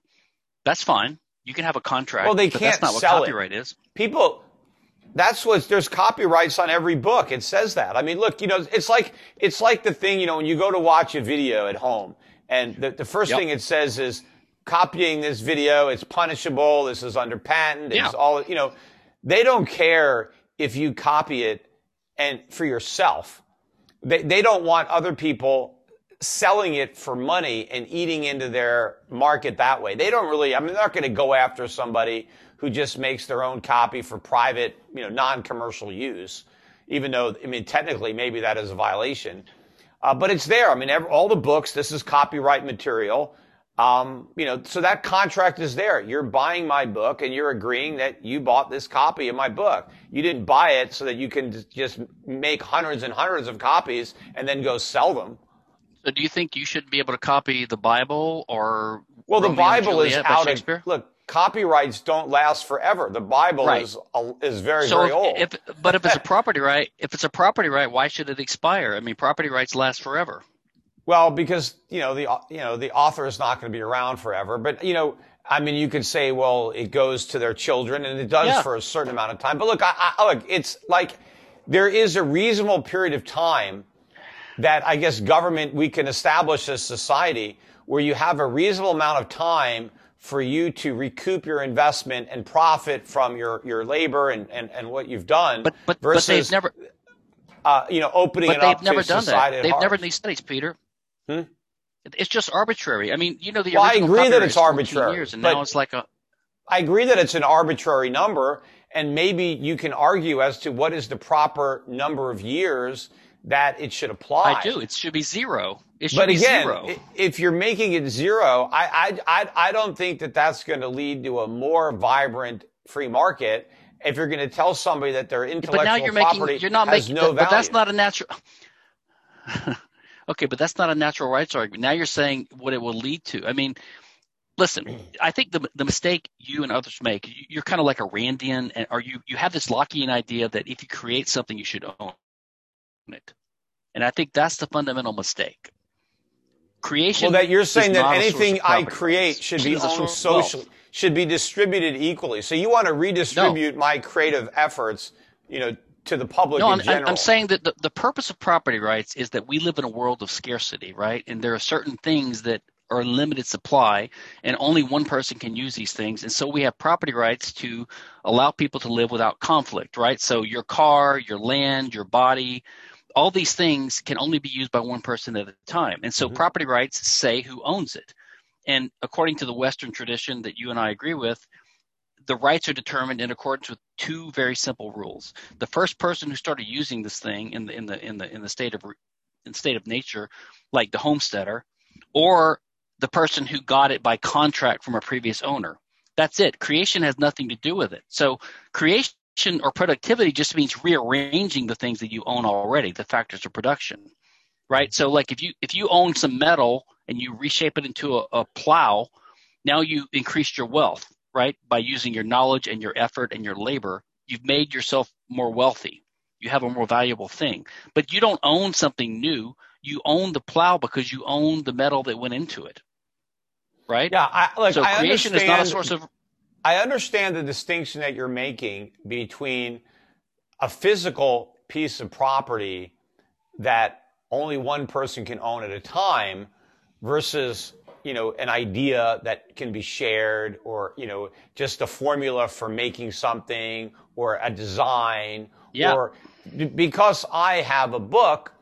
That's fine. You can have a contract. Well, they can't that's not what copyright it. is. People, that's what there's copyrights on every book. It says that. I mean, look, you know, it's like, it's like the thing, you know, when you go to watch a video at home and the, the first yep. thing it says is, copying this video, it's punishable. This is under patent. It's yeah. all, you know, they don't care if you copy it and for yourself. They, they don't want other people selling it for money and eating into their market that way. They don't really, I mean, they're not going to go after somebody who just makes their own copy for private, you know, non-commercial use, even though, I mean, technically maybe that is a violation. Uh, but it's there. I mean, every, all the books, this is copyright material. Um, you know, so that contract is there. You're buying my book and you're agreeing that you bought this copy of my book. You didn't buy it so that you can just make hundreds and hundreds of copies and then go sell them. So do you think you should be able to copy the Bible or Well, Romeo the Bible is out of look, copyrights don't last forever. The Bible right. is is very so very if, old. If, but if it's a property right, if it's a property right, why should it expire? I mean, property rights last forever. Well, because you know the you know the author is not going to be around forever, but you know, I mean, you could say, well, it goes to their children, and it does yeah. for a certain amount of time. But look, I, I, look, it's like there is a reasonable period of time that I guess government we can establish a society where you have a reasonable amount of time for you to recoup your investment and profit from your, your labor and, and, and what you've done. But, but, versus, but they've never, uh, you know, opening but it they've up never to done society that. They've never done these studies, Peter. Hmm? It's just arbitrary. I mean, you know, the well, I agree that it's arbitrary, years, and but- now it's like a. I agree that it's an arbitrary number, and maybe you can argue as to what is the proper number of years that it should apply. I do. It should be zero. It should But be again, zero. if you're making it zero, I, I, I, I don't think that that's going to lead to a more vibrant free market. If you're going to tell somebody that their intellectual but now you're property making you're not has making no but, but that's not a natural okay but that's not a natural rights argument now you're saying what it will lead to i mean listen i think the the mistake you and others make you- you're kind of like a randian and or you you have this lockean idea that if you create something you should own and i think that's the fundamental mistake creation Well, that you're saying that not a source anything I create should be owned wealth. socially, should be distributed equally. So you want to redistribute my creative efforts, you know, to the public No, in I'm. I'm saying that the, the purpose of property rights is that we live in a world of scarcity, right? And there are certain things that are limited supply, and only one person can use these things. And so we have property rights to allow people to live without conflict, right? So your car, your land, your body, all these things can only be used by one person at a time. And so Mhm. property rights say who owns it. And according to the Western tradition that you and I agree with, the rights are determined in accordance with two very simple rules. The first person who started using this thing in the in the in the in the state of in state of nature, like the homesteader, or the person who got it by contract from a previous owner. That's it. Creation has nothing to do with it. So creation or productivity just means rearranging the things that you own already, the factors of production. Right? So like if you if you own some metal and you reshape it into a, a plow, now you increased your wealth, right? By using your knowledge and your effort and your labor, you've made yourself more wealthy. You have a more valuable thing. But you don't own something new. You own the plow because you own the metal that went into it. Right? Yeah, I, like, so I creation is not a source of I understand the distinction that you're making between a physical piece of property that only one person can own at a time versus you know an idea that can be shared or you know just a formula for making something or a design yeah. or because I have a book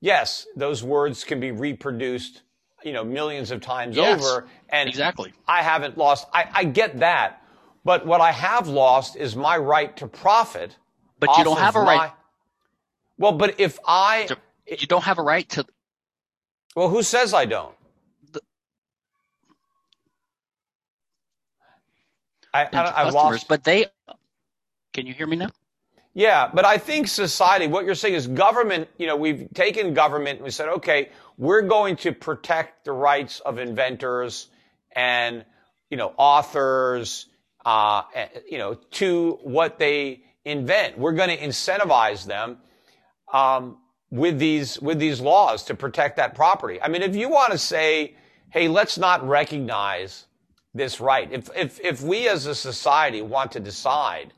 yes those words can be reproduced you know millions of times yes, over and exactly. I haven't lost I, I get that but what I have lost is my right to profit but you don't have a my, right well but if I you don't have a right to well who says I don't I, I, I lost. But they, can you hear me now? Yeah, but I think society, what you're saying is government, you know, we've taken government and we said, okay, we're going to protect the rights of inventors and, you know, authors, uh, you know, to what they invent. We're going to incentivize them, um, with these, with these laws to protect that property. I mean, if you want to say, hey, let's not recognize this right. If, if, if we as a society want to decide,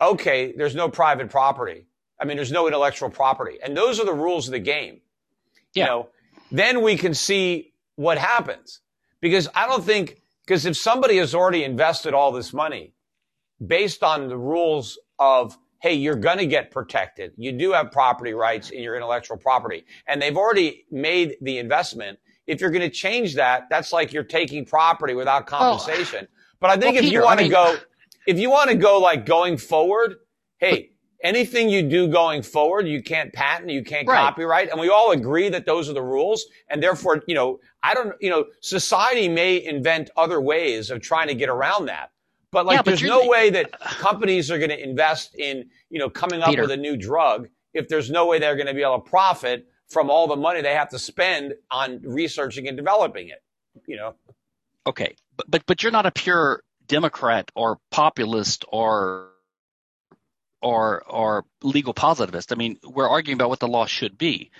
okay, there's no private property. I mean, there's no intellectual property. And those are the rules of the game. Yeah. You know, then we can see what happens. Because I don't think, because if somebody has already invested all this money based on the rules of, hey, you're going to get protected. You do have property rights in your intellectual property. And they've already made the investment if you're going to change that, that's like you're taking property without oh. compensation. Oh. But I think well, if Peter, you want to I mean, go, if you want to go like going forward, hey, anything you do going forward, you can't patent, you can't right. copyright. And we all agree that those are the rules. And therefore, you know, I don't, you know, society may invent other ways of trying to get around that. But like, yeah, but there's no way that companies are going to invest in, you know, coming up Peter. with a new drug if there's no way they're going to be able to profit from all the money they have to spend on researching and developing it. You know. Okay, but but but you're not a pure Democrat or populist or or or legal positivist. I mean, we're arguing about what the law should be.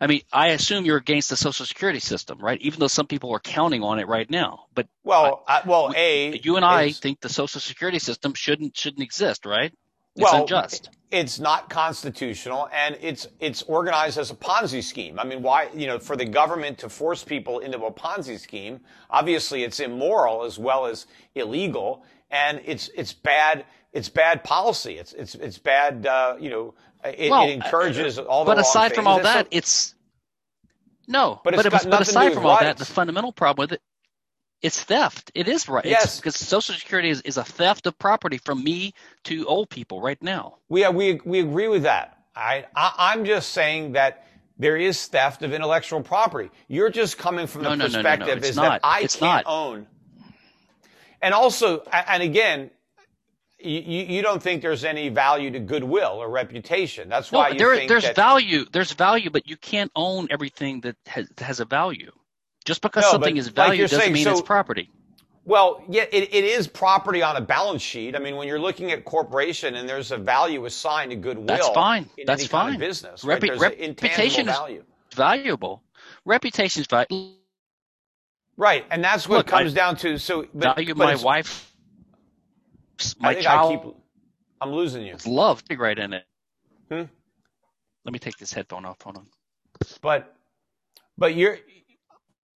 I mean, I assume you're against the Social Security system, right? Even though some people are counting on it right now. But well, I, well, a you and I think the Social Security system shouldn't shouldn't exist, right? It's well, unjust. It's not constitutional, and it's it's organized as a Ponzi scheme. I mean, why you know for the government to force people into a Ponzi scheme? Obviously, it's immoral as well as illegal, and it's it's bad. It's bad policy. It's it's it's bad. Uh, you know, it, well, it encourages all the. But aside things. from all that, it's no. But, it's but, but aside from all that, the fundamental problem with it it's theft. It is right. Yes. because Social Security is, is a theft of property from me to old people right now. We, we, we agree with that. I, I, I'm just saying that there is theft of intellectual property. You're just coming from the no, no, perspective no, no, is not. that I it's can't not. own. And also, and again, you, you don't think there's any value to goodwill or reputation. That's why you there, there's that, value. There's value, but you can't own everything that has, has a value. Just because no, something is valued like doesn't saying, mean so, it's property. Well, yeah, it, it is property on a balance sheet. I mean, when you're looking at corporation and there's a value assigned to goodwill, that's fine. that's fine. Kind of business, Repu- right? reputation value. is valuable. Reputation is valuable. Right, and that's what Look, it comes I down to. So, but, value but my wife, my I child. I keep, I'm losing you. Love big right in it. Hmm? Let me take this headphone off. Hold on. But, but you're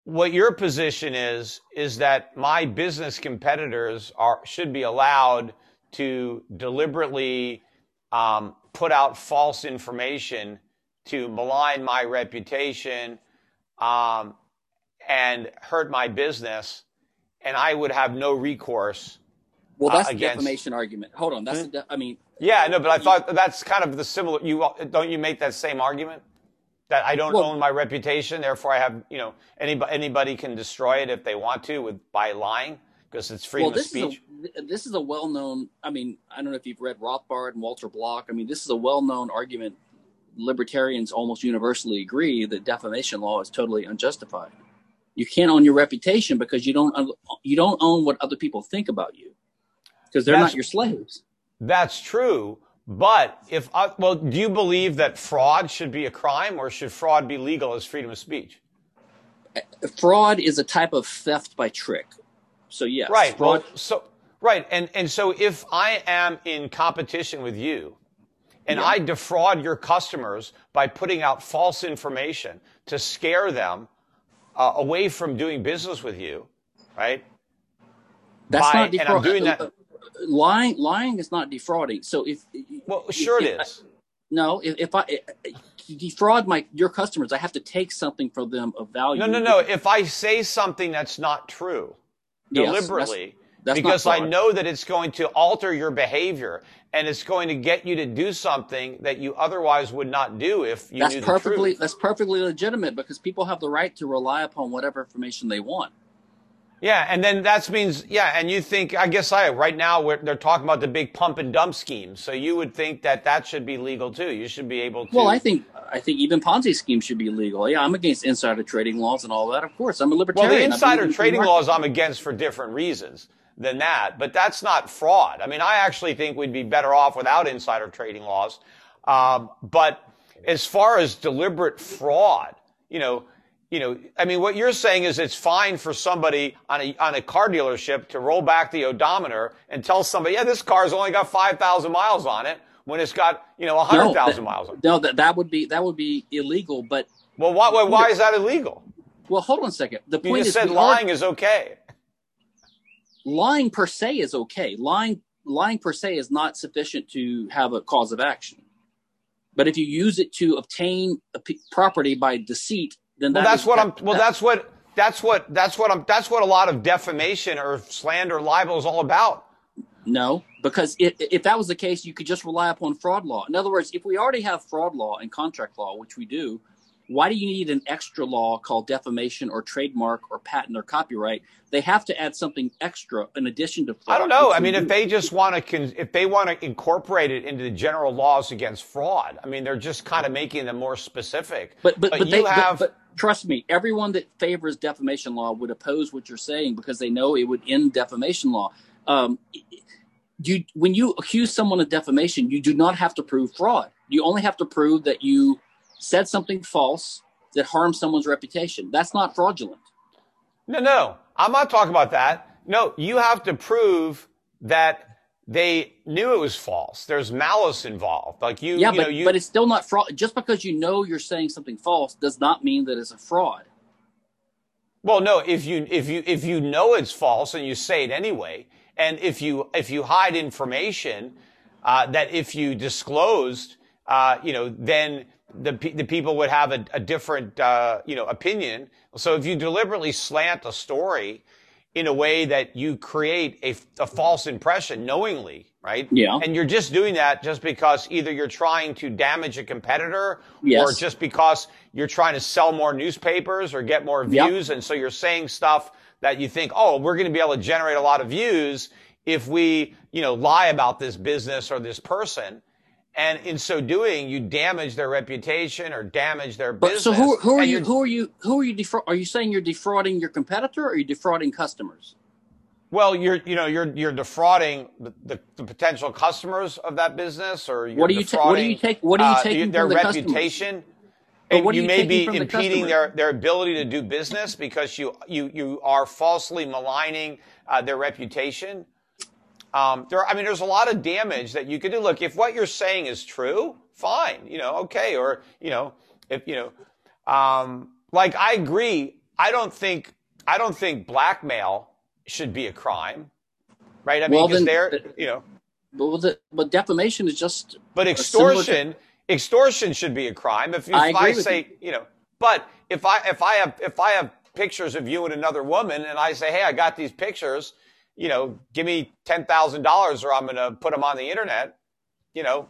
what your position is is that my business competitors are should be allowed to deliberately um, put out false information to malign my reputation um, and hurt my business, and I would have no recourse. Well, that's uh, the defamation argument. Hold on, that's hmm? the, I mean. Yeah, no, but I thought that's kind of the similar. You don't you make that same argument? that I don't Well- own my reputation, therefore I have, you know, anybody, anybody can destroy it if they want to with by lying because it's freedom well, of this speech. is a this is a well known. I mean, I don't know if you've read Rothbard and Walter Block. I mean, this is a well known argument. Libertarians almost universally agree that defamation law is totally unjustified. You can't own your reputation because you don't you don't own what other people think about you because they're That's- not your slaves. That's true. But if I, well, do you believe that fraud should be a crime or should fraud be legal as freedom of speech? Fraud is a type of theft by trick. So yes, Right. Fraud, Well, so right, and and so if I am in competition with you, and Yeah. I defraud your customers by putting out false information to scare them uh, away from doing business with you, right? that's by- not and I'm doing that- Lying, lying is not defrauding. So if Well, sure it if- is. No, if, if I defraud my your customers, I have to take something from them of value. No, no, no. If I say something that's not true Yes, deliberately, that's because I know that it's going to alter your behavior and it's going to get you to do something that you otherwise would not do if you That's knew the perfectly truth. that's perfectly legitimate because people have the right to rely upon whatever information they want. Yeah, and then that means yeah, and you think I guess I right now we're, they're talking about the big pump and dump scheme, so you would think that that should be legal too. You should be able to. Well, I think I think even Ponzi schemes should be legal. Yeah, I'm against insider trading laws and all that. Of course, I'm a libertarian. well, the insider trading market. laws I'm against for different reasons than that, but that's not fraud. I mean, I actually think we'd be better off without insider trading laws. Um, but as far as deliberate fraud, you know, you know, I mean, what you're saying is it's fine for somebody on a on a car dealership to roll back the odometer and tell somebody, yeah, this car's only got five thousand miles on it when it's got you know hundred No, miles on. it. No, that that would be that would be illegal. But Well, why, why why is that illegal? well, hold on a second. The You point just is, said we are- lying is okay. lying per se is okay. Lying lying per se is not sufficient to have a cause of action. But if you use it to obtain a p- property by deceit, then Well, that that's what I'm. Well, that- that's what. That's what. That's what I'm. That's what a lot of defamation or slander, libel is all about. no, because if, if that was the case, you could just rely upon fraud law. In other words, if we already have fraud law and contract law, which we do, why do you need an extra law called defamation or trademark or patent or copyright? They have to add something extra in addition to. Fraud, I don't know. I mean, if do. they just want to, con- if they want to incorporate it into the general laws against fraud, I mean, they're just kind of making them more specific. But but, but, you they, but- have. but, trust me, everyone that favors defamation law would oppose what you're saying because they know it would end defamation law. Um, you when you accuse someone of defamation, you do not have to prove fraud. You only have to prove that you said something false that harmed someone's reputation. That's not fraudulent. No, no, I'm not talking about that. No, you have to prove that they knew it was false. There's malice involved. Like you, Yeah, you but know, you. but it's still not fraud. Just because you know you're saying something false does not mean that it's a fraud. Well, no, if you if you if you know it's false and you say it anyway, and if you if you hide information uh, that if you disclosed, uh, you know, then the the people would have a, a different uh, you know opinion. So if you deliberately slant a story in a way that you create a, a false impression knowingly, right? Yeah. And you're just doing that just because either you're trying to damage a competitor Yes. or just because you're trying to sell more newspapers or get more Yep. views. And so you're saying stuff that you think, oh, we're going to be able to generate a lot of views if we, you know, lie about this business or this person. And in so doing, you damage their reputation or damage their business. But so who who are you who are you who are you defra- are you saying you're defrauding your competitor or are you defrauding customers? Well, you're, you know, you're, you're defrauding the, the, the potential customers of that business or you're What do you ta- what do you take- what are you uh, taking their from the reputation. And you you may be the impeding their, their ability to do business because you, you, you are falsely maligning uh, their reputation. Um, there, I mean, there's a lot of damage that you could do. Look, if what you're saying is true, fine, you know, okay, or you know, if you know, um, like I agree. I don't think I don't think blackmail should be a crime, right? I mean, Well, because then- they're you know, But was it, but defamation is just but extortion, extortion should be a crime. If, if I I, say, you. know, but if I if I have if I have pictures of you and another woman, and I say, hey, I got these pictures, you know, give me ten thousand dollars, or I'm going to put them on the internet. You know,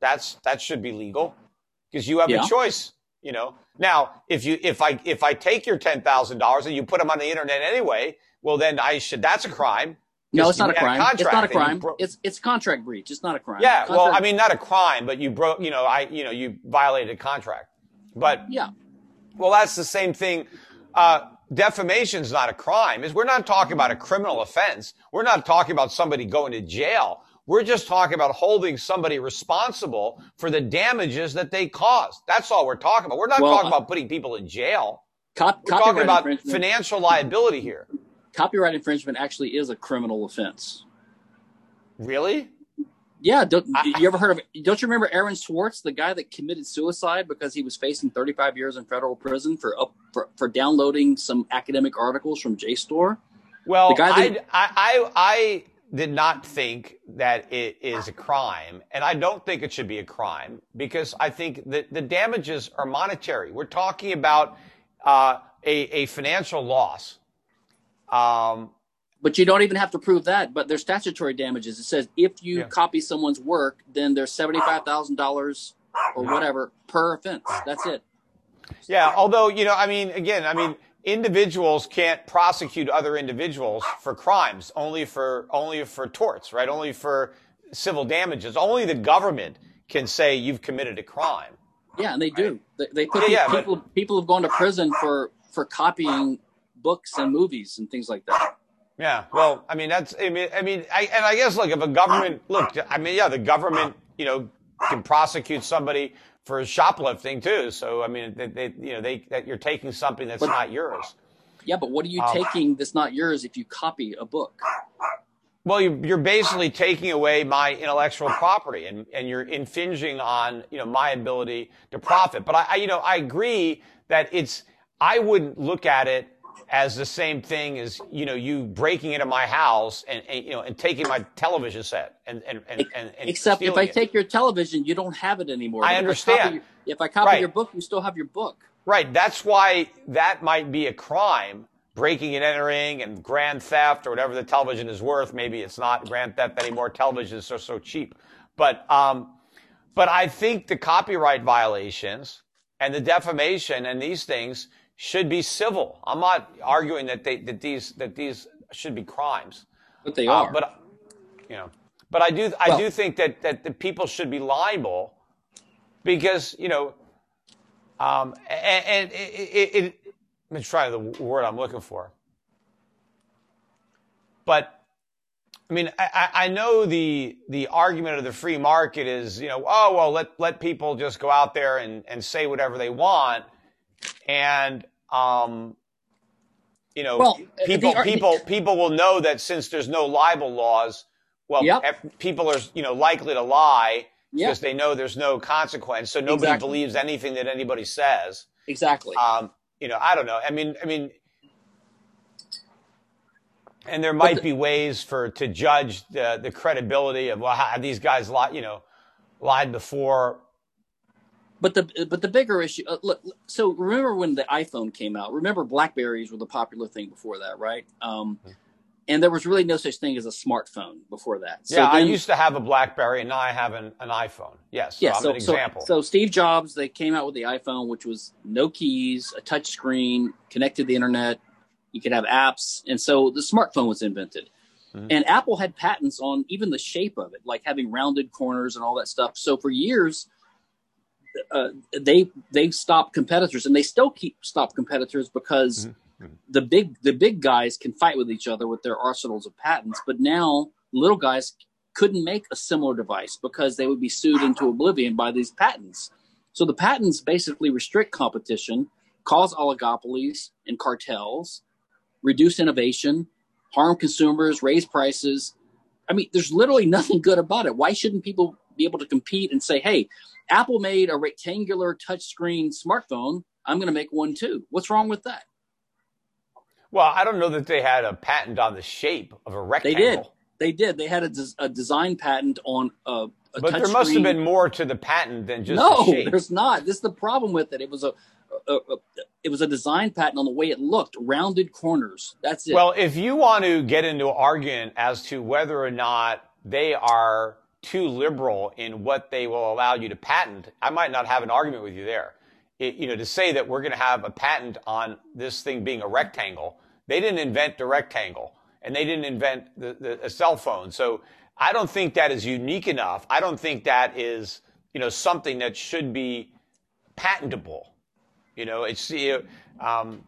that's that should be legal because you have Yeah. a choice. You know, now if you if I if I take your ten thousand dollars and you put them on the internet anyway, well then I should that's a crime. No, it's not a crime. It's not a crime. Bro- it's it's contract breach. It's not a crime. Yeah, contract- well, I mean, not a crime, but you broke. You know, I you know you violated a contract. But yeah, well, that's the same thing. Uh, defamation is not a crime. Is we're not talking about a criminal offense. We're not talking about somebody going to jail. We're just talking about holding somebody responsible for the damages that they caused. That's all we're talking about. We're not well, talking uh, about putting people in jail. Cop- we're talking about financial liability here. Copyright infringement actually is a criminal offense. Really? Yeah. Don't, I, you ever heard of? Don't you remember Aaron Swartz, the guy that committed suicide because he was facing 35 years in federal prison for up, for, for downloading some academic articles from JSTOR? Well, that, I, I, I did not think that it is a crime, and I don't think it should be a crime because I think that the damages are monetary. We're talking about uh, a, a financial loss. Um, but you don't even have to prove that. But there's statutory damages. It says if you yeah. copy someone's work, then there's seventy five thousand dollars or whatever per offense. That's it. Yeah. Although you know, I mean, again, I mean, individuals can't prosecute other individuals for crimes. Only for only for torts, right? Only for civil damages. Only the government can say you've committed a crime. Yeah, and they do. They, they put yeah, yeah, people. But, people have gone to prison for for copying books and movies and things like that. Yeah, well, I mean that's I mean I mean I, and I guess look if a government look I mean yeah the government you know can prosecute somebody for shoplifting too. So I mean they, they you know they that you're taking something that's not yours. Yeah, but what are you um, taking that's not yours if you copy a book? Well, you're basically taking away my intellectual property and, and you're infringing on, you know, my ability to profit. But I, I, you know, I agree that it's, I wouldn't look at it as the same thing as you know you breaking into my house and, and you know and taking my television set and and and, and, and except if I it. take your television, you don't have it anymore. I understand. If I copy, your, if I copy right. your book, you still have your book. Right. That's why that might be a crime. Breaking and entering and grand theft or whatever the television is worth. Maybe it's not grand theft anymore. Televisions are so cheap. But um, but I think the copyright violations and the defamation and these things should be civil. I'm not arguing that they that these that these should be crimes. But they are. Uh, but you know, but I do I well, do think that that the people should be liable because you know, um, and, and it, it, it, let me try the word I'm looking for. But I mean, I, I know the the argument of the free market is, you know, oh well, let let people just go out there and, and say whatever they want. And um, you know, well, people the, people people will know that since there's no libel laws, well, yep. people are you know likely to lie yep. because they know there's no consequence, so nobody exactly. believes anything that anybody says. Exactly. Um, you know, I don't know. I mean, I mean, and there might the, be ways for to judge the the credibility of well, how these guys lied, you know, lied before but the but the bigger issue, uh, look. So remember when the iPhone came out? Remember Blackberries were the popular thing before that, right? Um, and there was really no such thing as a smartphone before that. So yeah, then, I used to have a BlackBerry, and now I have an, an iPhone. Yes, so yeah. So, an example. So, so Steve Jobs, they came out with the iPhone, which was no keys, a touch screen, connected to the internet. You could have apps, and so the smartphone was invented. Mm-hmm. And Apple had patents on even the shape of it, like having rounded corners and all that stuff. So for years uh, they they stop competitors, and they still keep stop competitors because mm-hmm. mm-hmm. the big the big guys can fight with each other with their arsenals of patents. But now little guys couldn't make a similar device because they would be sued into oblivion by these patents. So the patents basically restrict competition, cause oligopolies and cartels, reduce innovation, harm consumers, raise prices. I mean, there's literally nothing good about it. Why shouldn't people be able to compete and say, hey, Apple made a rectangular touchscreen smartphone. I'm going to make one too. What's wrong with that? Well, I don't know that they had a patent on the shape of a rectangle. They did. They did. They had a, des- a design patent on a. a but there must screen. have been more to the patent than just no. The there's not. This is the problem with it. It was a, a, a, it was a design patent on the way it looked, rounded corners. That's it. Well, if you want to get into an argument as to whether or not they are too liberal in what they will allow you to patent, I might not have an argument with you there. it, you know, to say that we're going to have a patent on this thing being a rectangle, they didn't invent the rectangle and they didn't invent the, the, a cell phone. So I don't think that is unique enough. I don't think that is, you know, something that should be patentable. You know, it's, you um,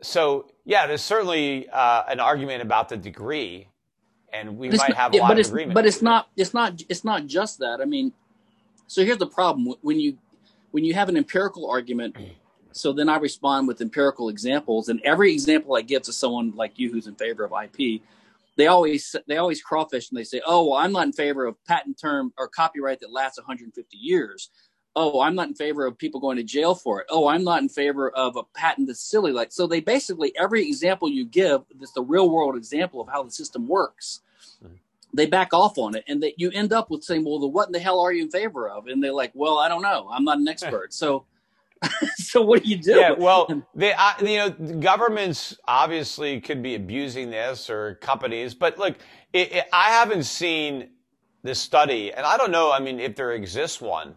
so yeah, there's certainly uh, an argument about the degree, and we might have a lot but of agreement. But it's not. It's not. It's not just that. I mean, so here's the problem when you when you have an empirical argument. So then I respond with empirical examples, and every example I give to someone like you who's in favor of IP, they always they always crawfish and they say, "Oh, well, I'm not in favor of patent term or copyright that lasts 150 years." Oh, I'm not in favor of people going to jail for it. Oh, I'm not in favor of a patent that's silly. Like so, they basically every example you give, that's the real world example of how the system works. Mm-hmm. They back off on it, and that you end up with saying, "Well, the, what in the hell are you in favor of?" And they're like, "Well, I don't know. I'm not an expert." so, so what do you do? Yeah, well, they, uh, you know, governments obviously could be abusing this or companies, but look, it, it, I haven't seen this study, and I don't know. I mean, if there exists one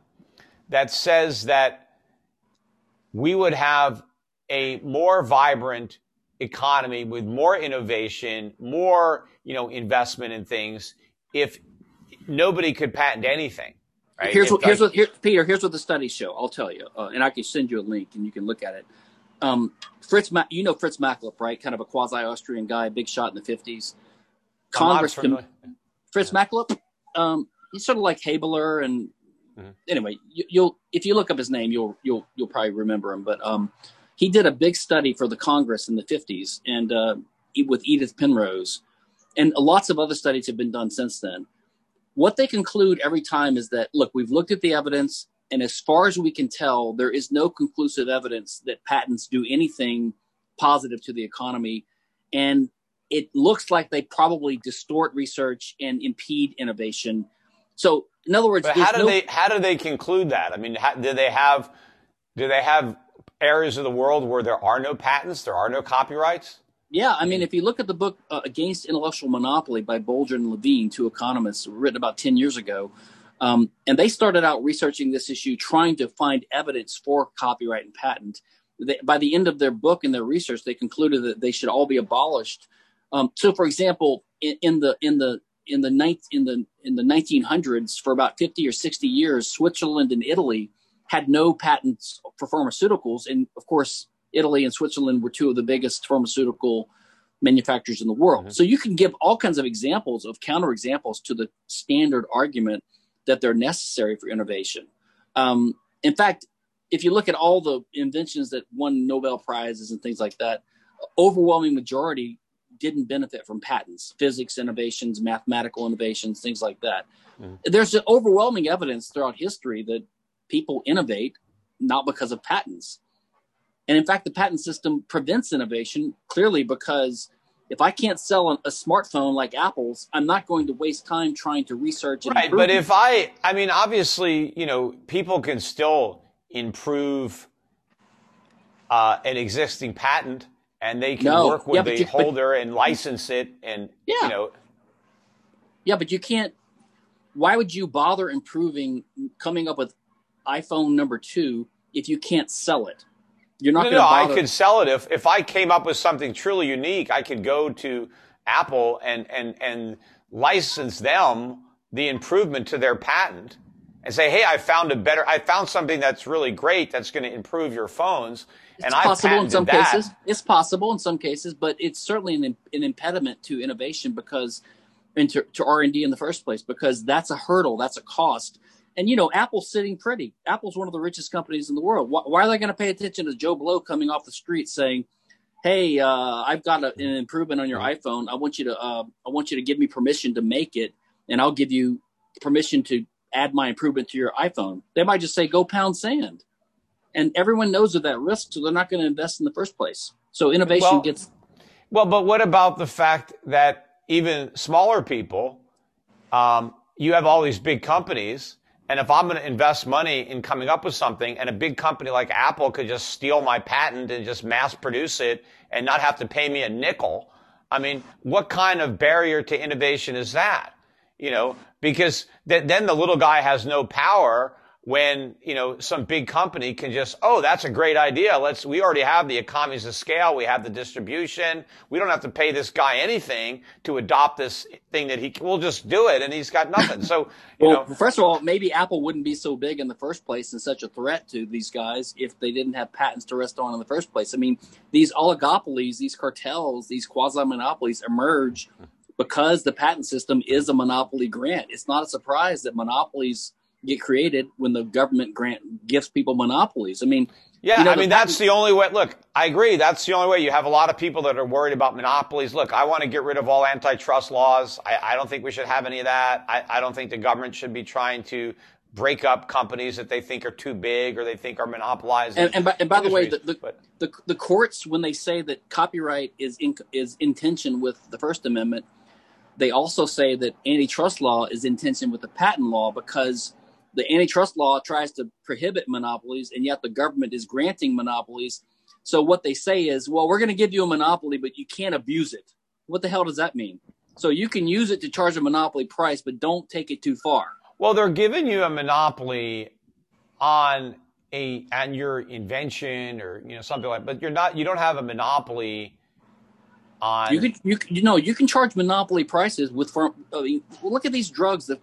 that says that we would have a more vibrant economy with more innovation, more, you know, investment in things if nobody could patent anything. Right? Here's what, here's what, here, Peter, here's what the studies show. I'll tell you, uh, and I can send you a link and you can look at it. Um, Fritz, Ma- you know Fritz Machlup, right? Kind of a quasi-Austrian guy, big shot in the fifties. Congress, Fritz Machlup, um, he's sort of like Haberler and Mm-hmm. Anyway, you, will if you look up his name, you'll you'll you'll probably remember him. But um, he did a big study for the Congress in the '50s, and uh, with Edith Penrose, and lots of other studies have been done since then. What they conclude every time is that look, we've looked at the evidence, and as far as we can tell, there is no conclusive evidence that patents do anything positive to the economy, and it looks like they probably distort research and impede innovation. So in other words, but how do no, they how do they conclude that? I mean, how, do they have do they have areas of the world where there are no patents, there are no copyrights? Yeah, I mean, if you look at the book uh, Against Intellectual Monopoly by Boldrin and Levine, two economists, written about ten years ago, um, and they started out researching this issue, trying to find evidence for copyright and patent. They, by the end of their book and their research, they concluded that they should all be abolished. Um, so, for example, in, in the in the in the ninth in the in the 1900s for about 50 or 60 years switzerland and italy had no patents for pharmaceuticals. And of course italy and switzerland were two of the biggest pharmaceutical manufacturers in the world. Mm-hmm. so you can give all kinds of examples of counterexamples to the standard argument that they're necessary for innovation. Um, in fact if you look at all the inventions that won nobel prizes and things like that overwhelming majority didn't benefit from patents, physics innovations, mathematical innovations, things like that. Mm. There's overwhelming evidence throughout history that people innovate not because of patents. And in fact, the patent system prevents innovation clearly because if I can't sell a, smartphone like Apple's, I'm not going to waste time trying to research. right, but if I, I mean, obviously, you know, people can still improve uh, an existing patent and they can no. work with yeah, the you, holder but, and license it and yeah. you know yeah but you can't why would you bother improving coming up with iphone number two if you can't sell it you're not going to. no, no, i could sell it if if i came up with something truly unique i could go to apple and and and license them the improvement to their patent and say hey i found a better i found something that's really great that's going to improve your phones it's and possible in some that. cases. It's possible in some cases, but it's certainly an, an impediment to innovation because into to R and D in the first place because that's a hurdle, that's a cost. And you know, Apple's sitting pretty. Apple's one of the richest companies in the world. Why, why are they going to pay attention to Joe Blow coming off the street saying, "Hey, uh, I've got a, an improvement on your iPhone. I want you to uh, I want you to give me permission to make it, and I'll give you permission to add my improvement to your iPhone." They might just say, "Go pound sand." and everyone knows of that risk, so they're not going to invest in the first place. So innovation well, gets. Well, but what about the fact that even smaller people, um, you have all these big companies, and if I'm going to invest money in coming up with something, and a big company like Apple could just steal my patent and just mass produce it and not have to pay me a nickel, I mean, what kind of barrier to innovation is that? You know, because th- then the little guy has no power when, you know, some big company can just, oh, that's a great idea. Let's, we already have the economies of scale. We have the distribution. We don't have to pay this guy anything to adopt this thing that he, we'll just do it and he's got nothing. So, you well, know. First of all, maybe Apple wouldn't be so big in the first place and such a threat to these guys if they didn't have patents to rest on in the first place. I mean, these oligopolies, these cartels, these quasi monopolies emerge because the patent system is a monopoly grant. It's not a surprise that monopolies get created when the government grant gives people monopolies. I mean, yeah, you know, I mean, that's the only way. Look, I agree. That's the only way. You have a lot of people that are worried about monopolies. Look, I want to get rid of all antitrust laws. I, I don't think we should have any of that. I, I don't think the government should be trying to break up companies that they think are too big or they think are monopolizing. And, and, by, and by the way, the, the, the, the, courts, when they say that copyright is in, is in tension with the First Amendment, they also say that antitrust law is in tension with the patent law because the antitrust law tries to prohibit monopolies, and yet the government is granting monopolies. So what they say is, well, we're going to give you a monopoly, but you can't abuse it. What the hell does that mean? So you can use it to charge a monopoly price, but don't take it too far. Well, they're giving you a monopoly on a on your invention or you know something like, but you're not you don't have a monopoly on. You can you you know you can charge monopoly prices with. I mean, uh, look at these drugs that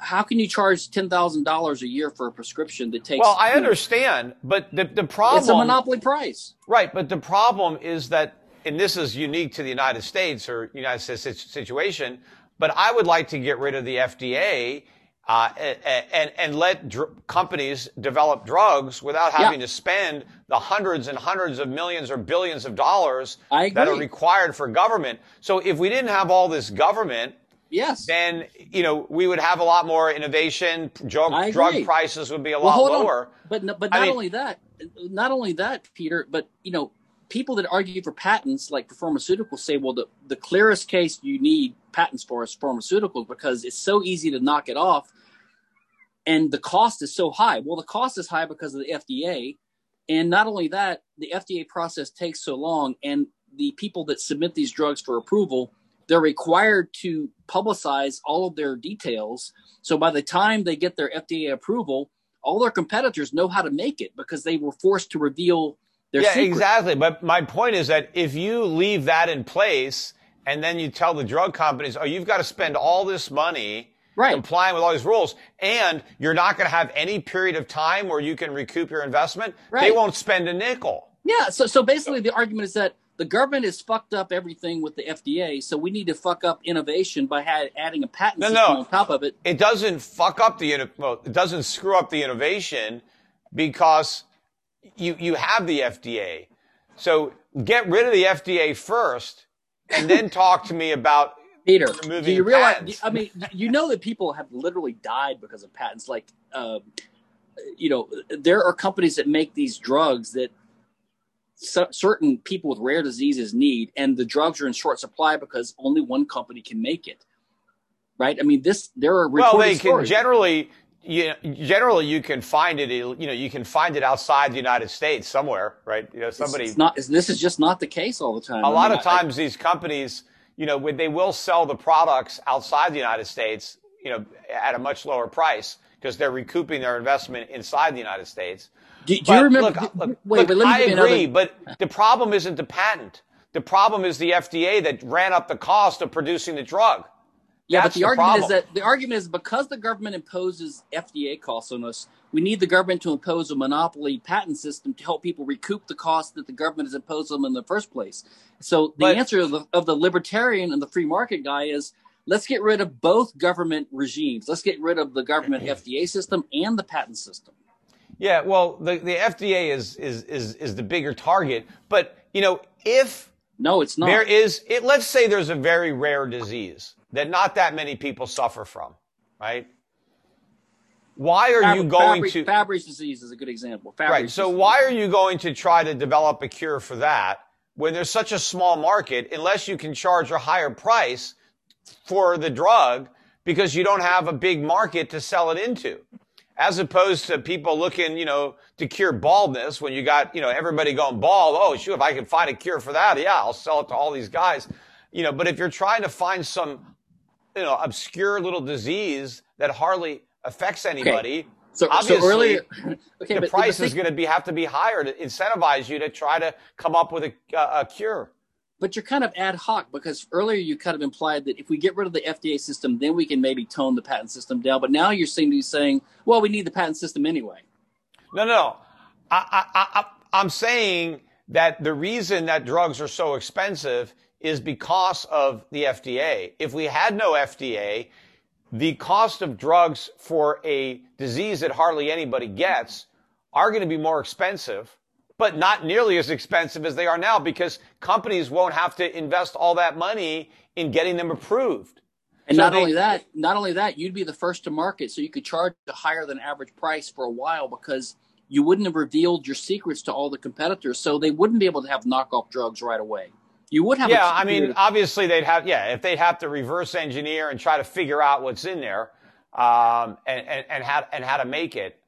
how can you charge ten thousand dollars a year for a prescription that takes? Well, I understand, but the the problem it's a monopoly price, right? But the problem is that, and this is unique to the United States or United States situation. But I would like to get rid of the FDA uh, and and let dr- companies develop drugs without having yeah. to spend the hundreds and hundreds of millions or billions of dollars that are required for government. So if we didn't have all this government Yes. Then, you know, we would have a lot more innovation. Drug, drug prices would be a well, lot lower. On. But, but not I mean, only that, not only that, Peter, but, you know, people that argue for patents, like for pharmaceuticals, say, well, the, the clearest case you need patents for is pharmaceuticals because it's so easy to knock it off and the cost is so high. Well, the cost is high because of the FDA. And not only that, the FDA process takes so long, and the people that submit these drugs for approval they're required to publicize all of their details. So by the time they get their FDA approval, all their competitors know how to make it because they were forced to reveal their yeah, secret. exactly. But my point is that if you leave that in place and then you tell the drug companies, oh, you've got to spend all this money right. complying with all these rules, and you're not going to have any period of time where you can recoup your investment, right. they won't spend a nickel. Yeah. So, so basically, the argument is that the government has fucked up everything with the FDA, so we need to fuck up innovation by adding a patent no, system no. on top of it. It doesn't fuck up the well, it doesn't screw up the innovation because you you have the FDA. So get rid of the FDA first, and then talk to me about Peter. Do you realize? Patents. I mean, you know that people have literally died because of patents. Like, uh, you know, there are companies that make these drugs that so, certain people with rare diseases need, and the drugs are in short supply because only one company can make it. Right? I mean, this there are well, they stories. can generally. You know, generally, you can find it. You know, you can find it outside the United States somewhere, right? You know, somebody. It's, it's not. This is just not the case all the time. A I lot mean, of times, I, these companies, you know, they will sell the products outside the United States, you know, at a much lower price because they're recouping their investment inside the United States. Do, do you remember? Look, look, wait, look, I agree, another... but the problem isn't the patent. The problem is the FDA that ran up the cost of producing the drug. Yeah, That's but the, the argument problem. is that the argument is because the government imposes FDA costs on us, we need the government to impose a monopoly patent system to help people recoup the cost that the government has imposed on them in the first place. So the But- answer of the, of the libertarian and the free market guy is let's get rid of both government regimes. Let's get rid of the government FDA system and the patent system. Yeah, well, the, the FDA is, is, is, is the bigger target. But, you know, if No, it's not. there is, it, let's say there's a very rare disease that not that many people suffer from, right? Why are you going Fabry- to, Fabry's disease is a good example. Fabry's right, so disease. why are you going to try to develop a cure for that when there's such a small market unless you can charge a higher price for the drug because you don't have a big market to sell it into? as opposed to people looking, you know, to cure baldness when you got, you know, everybody going bald. Oh, shoot, if I can find a cure for that, yeah, I'll sell it to all these guys. You know, but if you're trying to find some, you know, obscure little disease that hardly affects anybody, So, Obviously, so earlier, okay, the but price is going to be have to be higher to incentivize you to try to come up with a, a cure but you're kind of ad hoc because earlier you kind of implied that if we get rid of the FDA system, then we can maybe tone the patent system down. But now you're seeming to be saying, well, we need the patent system anyway. No, no. I, I, I, I'm saying that the reason that drugs are so expensive is because of the FDA. If we had no FDA, the cost of drugs for a disease that hardly anybody gets are going to be more expensive but not nearly as expensive as they are now because companies won't have to invest all that money in getting them approved. And so not they, only that, not only that, you'd be the first to market, so you could charge a higher than average price for a while because you wouldn't have revealed your secrets to all the competitors, so they wouldn't be able to have knockoff drugs right away. You would have. Yeah, I mean, obviously they'd have. Yeah, if they'd have to reverse engineer and try to figure out what's in there, um, and, and and how and how to make it,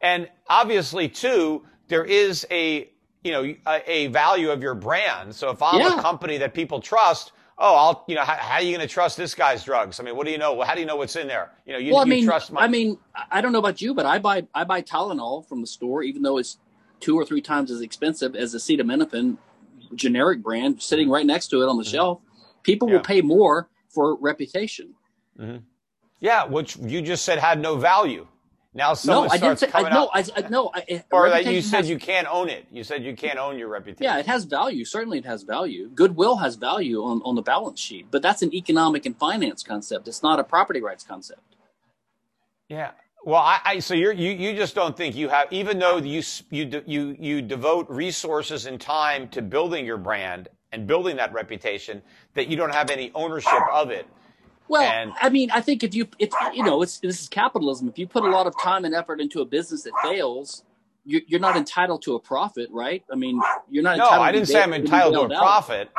and obviously too, there is a you know a, a value of your brand. So if I'm yeah. a company that people trust, oh, I'll you know how, how are you going to trust this guy's drugs? I mean, what do you know? How do you know what's in there? You know, you, well, I you mean, trust my. I mean, I don't know about you, but I buy I buy Tylenol from the store, even though it's two or three times as expensive as acetaminophen generic brand sitting right next to it on the mm-hmm. shelf. People yeah. will pay more for reputation. Mm-hmm. Yeah, which you just said had no value. Now someone no, I didn't say, I, no, I, I, no, I, or that you said has, you can't own it. You said you can't own your reputation. Yeah, it has value. Certainly, it has value. Goodwill has value on, on the balance sheet, but that's an economic and finance concept. It's not a property rights concept. Yeah. Well, I, I so you you you just don't think you have, even though you you you you devote resources and time to building your brand and building that reputation, that you don't have any ownership of it. Well, and, I mean, I think if you, if you know, it's this is capitalism. If you put a lot of time and effort into a business that fails, you're, you're not entitled to a profit, right? I mean, you're not. No, I didn't say I'm entitled to, a profit,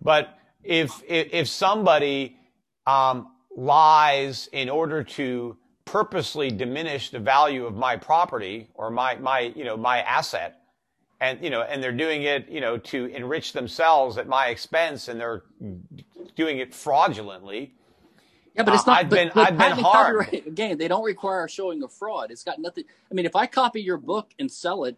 but if if, if somebody um, lies in order to purposely diminish the value of my property or my my you know my asset and you know and they're doing it you know to enrich themselves at my expense and they're doing it fraudulently yeah, but it's not. Uh, I've but, been, but I've been hard. Again, they don't require showing of fraud. It's got nothing. I mean, if I copy your book and sell it,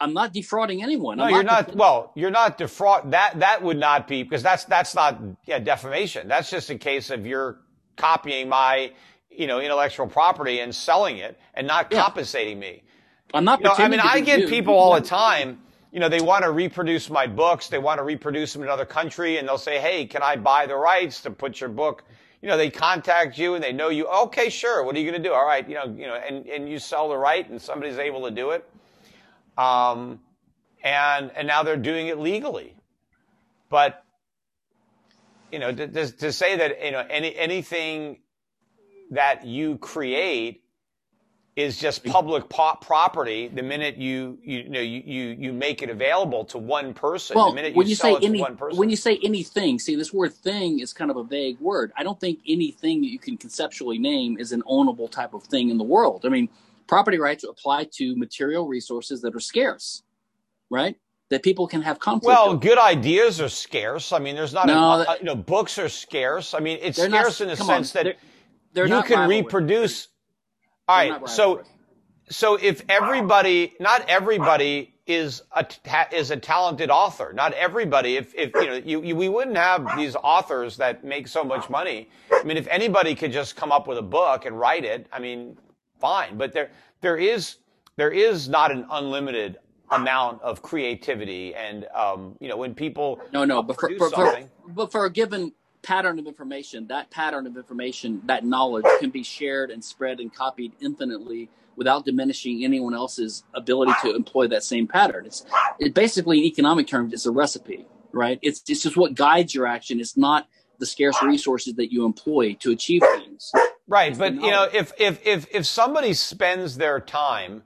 I'm not defrauding anyone. No, I'm you're not. Def- well, you're not defraud. That that would not be because that's that's not yeah defamation. That's just a case of you're copying my you know intellectual property and selling it and not yeah. compensating me. I'm not. You know, I mean, I get you. people all the time. You know, they want to reproduce my books. They want to reproduce them in another country, and they'll say, "Hey, can I buy the rights to put your book?" you know, they contact you and they know you. Okay, sure. What are you going to do? All right, you know, you know, and, and you sell the right, and somebody's able to do it. Um, and and now they're doing it legally. But you know, to, to, to say that you know any anything that you create is just public po- property the minute you you know you, you you make it available to one person. Well, the minute you when you say any, person. when you say anything see this word thing is kind of a vague word. I don't think anything that you can conceptually name is an ownable type of thing in the world. I mean property rights apply to material resources that are scarce right? That people can have conflict well over. good ideas are scarce. I mean there's not no, a, that, you know books are scarce. I mean it's scarce not, in the sense on, that they're, you can reproduce all right. So, so if everybody, not everybody is a is a talented author. Not everybody. If if you know, you, you, we wouldn't have these authors that make so much money. I mean, if anybody could just come up with a book and write it, I mean, fine. But there there is there is not an unlimited amount of creativity and um, you know when people no no but for, for, for, but for a given pattern of information, that pattern of information, that knowledge can be shared and spread and copied infinitely without diminishing anyone else's ability to employ that same pattern. It's it basically in economic terms, it's a recipe, right? It's it's just what guides your action. It's not the scarce resources that you employ to achieve things. Right, it's but you know, if if if if somebody spends their time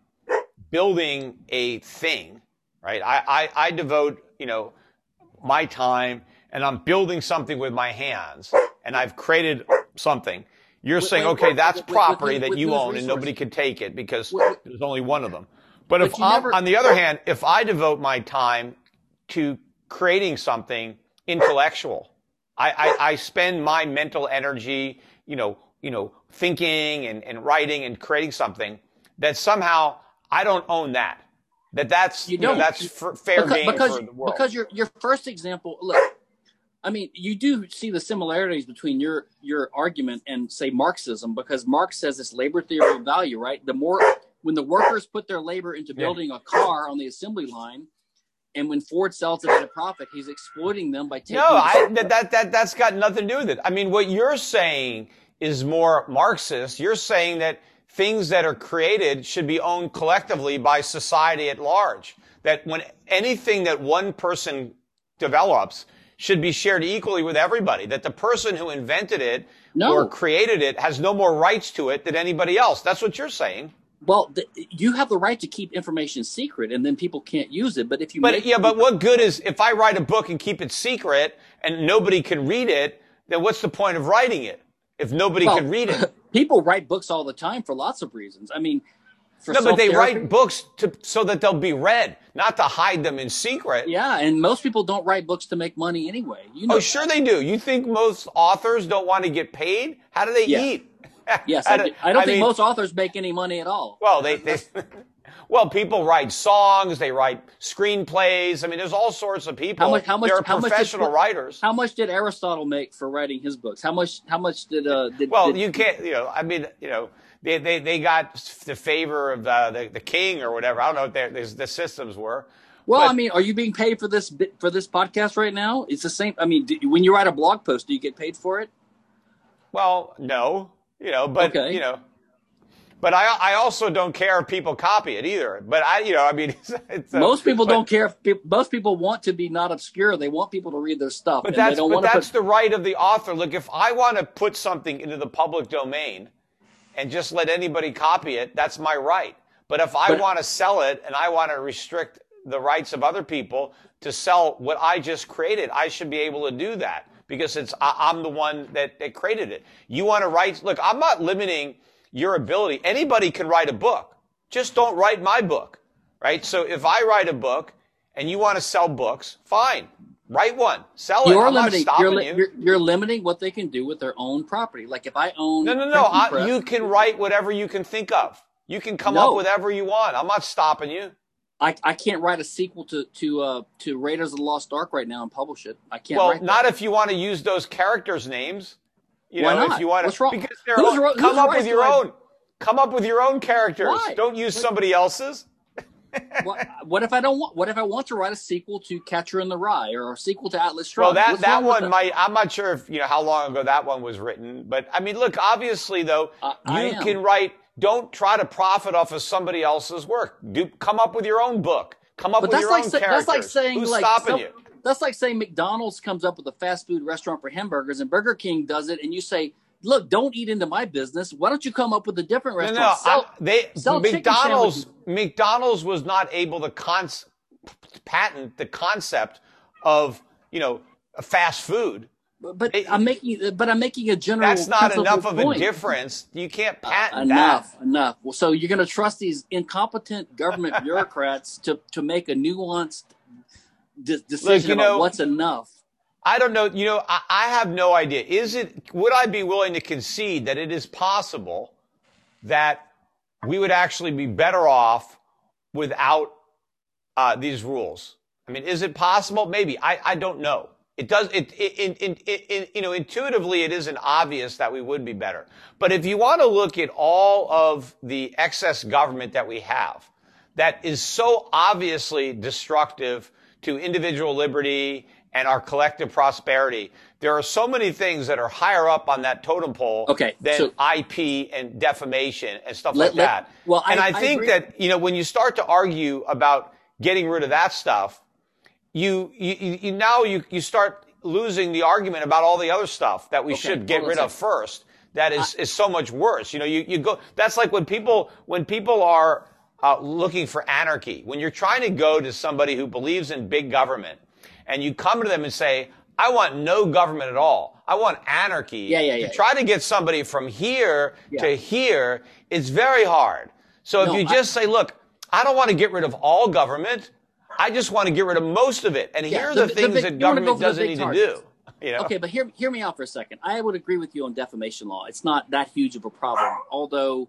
building a thing, right? I I, I devote you know my time and I'm building something with my hands and I've created something, you're saying, okay, that's property that you own and nobody can take it because there's only one of them. But if I'm, on the other hand, if I devote my time to creating something intellectual, I, I, I spend my mental energy, you know, you know, thinking and, and writing and creating something, that somehow I don't own that. That that's you, you know, that's f- fair because, game because, for the world. Because your your first example, look, I mean, you do see the similarities between your your argument and say Marxism, because Marx says it's labor theory of value, right? The more when the workers put their labor into building yeah. a car on the assembly line, and when Ford sells it at a profit, he's exploiting them by taking. No, I, that, that that that's got nothing to do with it. I mean, what you're saying is more Marxist. You're saying that things that are created should be owned collectively by society at large. That when anything that one person develops should be shared equally with everybody. That the person who invented it no. or created it has no more rights to it than anybody else. That's what you're saying. Well, the, you have the right to keep information secret, and then people can't use it. But if you, but yeah, but what good is if I write a book and keep it secret and nobody can read it? Then what's the point of writing it if nobody well, can read it? people write books all the time for lots of reasons. I mean, no, but they write books to, so that they'll be read, not to hide them in secret. Yeah, and most people don't write books to make money anyway. You know oh, sure they do. You think most authors don't want to get paid? How do they yeah. eat? yes, I, do, I don't I think mean, most authors make any money at all. Well, they, they well, people write songs, they write screenplays. I mean, there's all sorts of people. How much? How much? There are how professional much did, writers. How much did Aristotle make for writing his books? How much? How much did? Uh, did well, did, you can't. You know, I mean, you know. They, they, they got the favor of the, the, the king or whatever. I don't know what their, the systems were. Well, but, I mean, are you being paid for this for this podcast right now? It's the same. I mean, do, when you write a blog post, do you get paid for it? Well, no, you know, but okay. you know, but I, I also don't care if people copy it either. But I, you know, I mean, it's, it's a, most people but, don't care. If, most people want to be not obscure. They want people to read their stuff. But that's, but that's put, the right of the author. Look, if I want to put something into the public domain and just let anybody copy it, that's my right. But if I want to sell it and I want to restrict the rights of other people to sell what I just created, I should be able to do that because it's I, am the one that, that created it. You want to write? Look, I'm not limiting your ability. Anybody can write a book. Just don't write my book, right? So if I write a book and you want to sell books, fine. Write one, sell it. You're I'm limiting. You're, li- you. you're, you're, limiting what they can do with their own property. Like if I own. No, no, no. I, you can write whatever you can think of. You can come no. up with whatever you want. I'm not stopping you. I, I can't write a sequel to to uh, to Raiders of the Lost Ark right now and publish it. I can't. Well, not if you want to use those characters' names. You Why know, not? if you want to, What's wrong? because they're who's, come who's up with your own. Come up with your own characters. Why? Don't use somebody else's. What, what, if I don't want? What if I want to write a sequel to Catcher in the Rye or a sequel to Atlas Shrugged? Well, that What's that one might. I'm not sure if you know how long ago that one was written, but I mean, look. Obviously, though, uh, you can write. Don't try to profit off of somebody else's work. Do come up with your own book. Come up but with your like own characters. That's like saying Who's like stopping some, you? That's like saying McDonald's comes up with a fast food restaurant for hamburgers, and Burger King does it, and you say look, don't eat into my business. Why don't you come up with a different restaurant? No, no, sell, I, they sell McDonald's. McDonald's was not able to con- patent the concept of you know fast food. But, but it, I'm making, but I'm making a general. That's not enough of a difference. You can't uh, patent uh, enough, that. Enough. Well, so you're going to trust these incompetent government bureaucrats to to make a nuanced de- decision Look, about know, what's enough. I don't know. You know, I, I have no idea. Is it, would I be willing to concede that it is possible that we would actually be better off without uh, these rules? I mean, is it possible? Maybe. I, I don't know. It does, it, it, it, it, you know, intuitively it isn't obvious that we would be better. But if you want to look at all of the excess government that we have, that is so obviously destructive to individual liberty and our collective prosperity. There are so many things that are higher up on that totem pole okay, than so, IP and defamation and stuff let, like let, that. Well, and I, I think I that, you know, when you start to argue about getting rid of that stuff, you, you, you now you, you start losing the argument about all the other stuff that we okay, should get rid of first. That is, I, is so much worse. You know, you, you go, that's like when people, when people are, uh, looking for anarchy, when you're trying to go to somebody who believes in big government, and you come to them and say, I want no government at all. I want anarchy. Yeah, yeah, yeah. To try to get somebody from here yeah. to here, it's very hard. So if no, you just I, say, look, I don't want to get rid of all government. I just want to get rid of most of it. And yeah, here are the, the things big, that government doesn't need targets. to do. You know? Okay, but hear, hear me out for a second. I would agree with you on defamation law. It's not that huge of a problem. Although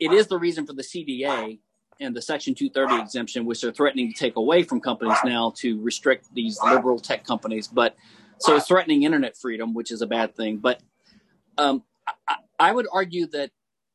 it is the reason for the CDA and the Section 230 exemption, which they're threatening to take away from companies now to restrict these liberal tech companies. But so it's threatening internet freedom, which is a bad thing. But um, I, I would argue that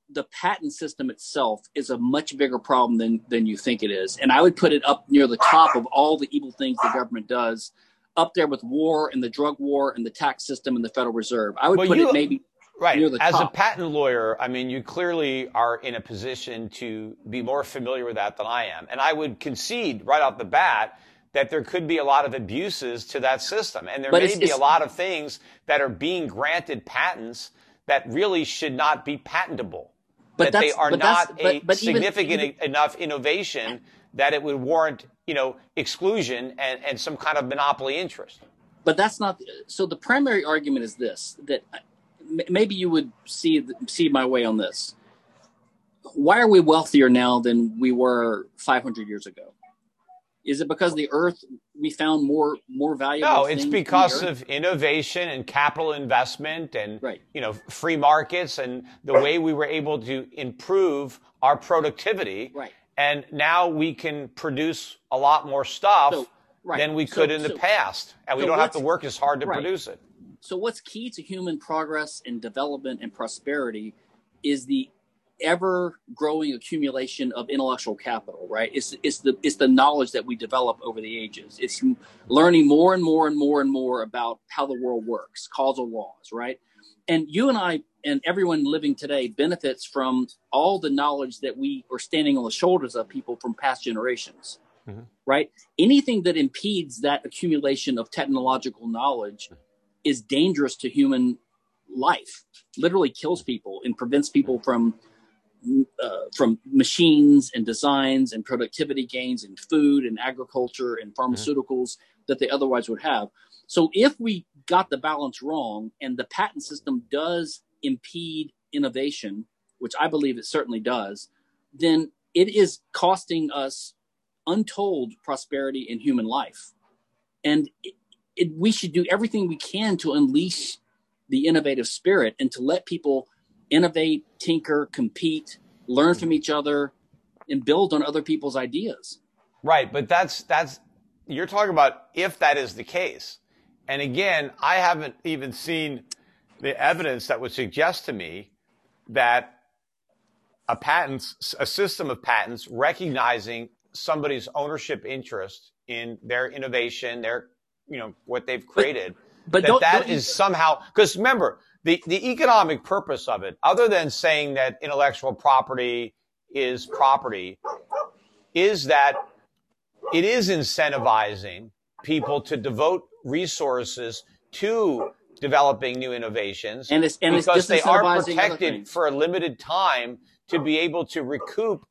the patent system itself is a much bigger problem than than you think it is, and I would put it up near the top of all the evil things the government does, up there with war and the drug war and the tax system and the Federal Reserve. I would well, put you, it maybe right as top. a patent lawyer. I mean, you clearly are in a position to be more familiar with that than I am, and I would concede right off the bat that there could be a lot of abuses to that system, and there but may it's, be it's, a lot of things that are being granted patents that really should not be patentable but that they are not a but, but significant even, enough innovation that it would warrant, you know, exclusion and, and some kind of monopoly interest. But that's not. So the primary argument is this: that maybe you would see see my way on this. Why are we wealthier now than we were 500 years ago? Is it because the Earth we found more more valuable? No, it's because of innovation and capital investment and right. you know free markets and the way we were able to improve our productivity. Right. And now we can produce a lot more stuff so, right. than we could so, in the so, past, and we don't have to work as hard to produce it. So, what's key to human progress and development and prosperity is the ever growing accumulation of intellectual capital right? It's it's the it's the knowledge that we develop over the ages. It's learning more and more and more and more about how the world works causal laws right? And you and i and everyone living today benefits from all the knowledge that we are standing on the shoulders of people from past generations mm-hmm. right? Anything that impedes that accumulation of technological knowledge is dangerous to human life literally kills people and prevents people from uh, from machines and designs and productivity gains in food and agriculture and mm-hmm. pharmaceuticals mm-hmm. that they otherwise would have. So if we got the balance wrong and the patent system does impede innovation, which I believe it certainly does, then it is costing us untold prosperity in human life. And it, we should do everything we can to unleash the innovative spirit and to let people innovate, tinker, compete, learn from each other, and build on other people's ideas. Right, but that's that's you're talking about if that is the case. And again, I haven't even seen the evidence that would suggest to me that a patent, a system of patents recognizing somebody's ownership interest in their innovation, their, you know, what they've created, but, but that, don't, that don't is somehow, because remember, the, the economic purpose of it, other than saying that intellectual property is property, is that it is incentivizing people to devote resources to developing new innovations and it's, and because they are protected for a limited time to be able to recoup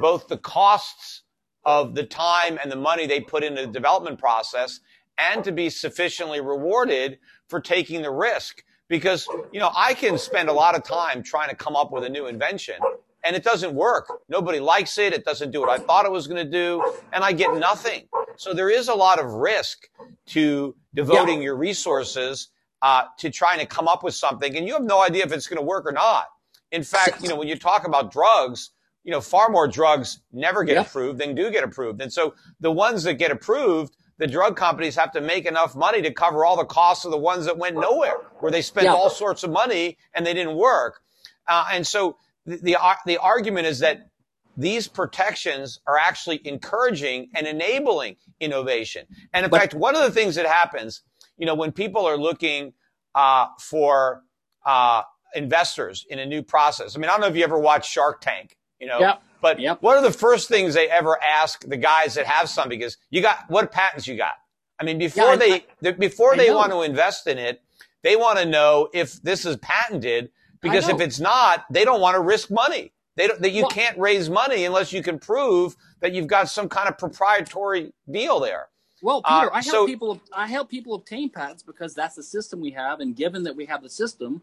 both the costs of the time and the money they put into the development process and to be sufficiently rewarded for taking the risk because, you know, I can spend a lot of time trying to come up with a new invention and it doesn't work. Nobody likes it. It doesn't do what I thought it was going to do and I get nothing. So there is a lot of risk to devoting yeah. your resources uh, to trying to come up with something and you have no idea if it's going to work or not. In fact, you know, when you talk about drugs, you know, far more drugs never get yeah. approved than do get approved. And so the ones that get approved the drug companies have to make enough money to cover all the costs of the ones that went nowhere, where they spent yeah. all sorts of money and they didn't work. Uh, and so the, the, uh, the argument is that these protections are actually encouraging and enabling innovation. And in but, fact, one of the things that happens, you know, when people are looking uh, for uh, investors in a new process. I mean, I don't know if you ever watched Shark Tank. You know, yeah. But yep. one of the first things they ever ask the guys that have something is, "You got what patents you got?" I mean, before yeah, they I, before I they know. want to invest in it, they want to know if this is patented because if it's not, they don't want to risk money. They don't, that you well, can't raise money unless you can prove that you've got some kind of proprietary deal there. Well, Peter, uh, I help so, people. I help people obtain patents because that's the system we have, and given that we have the system,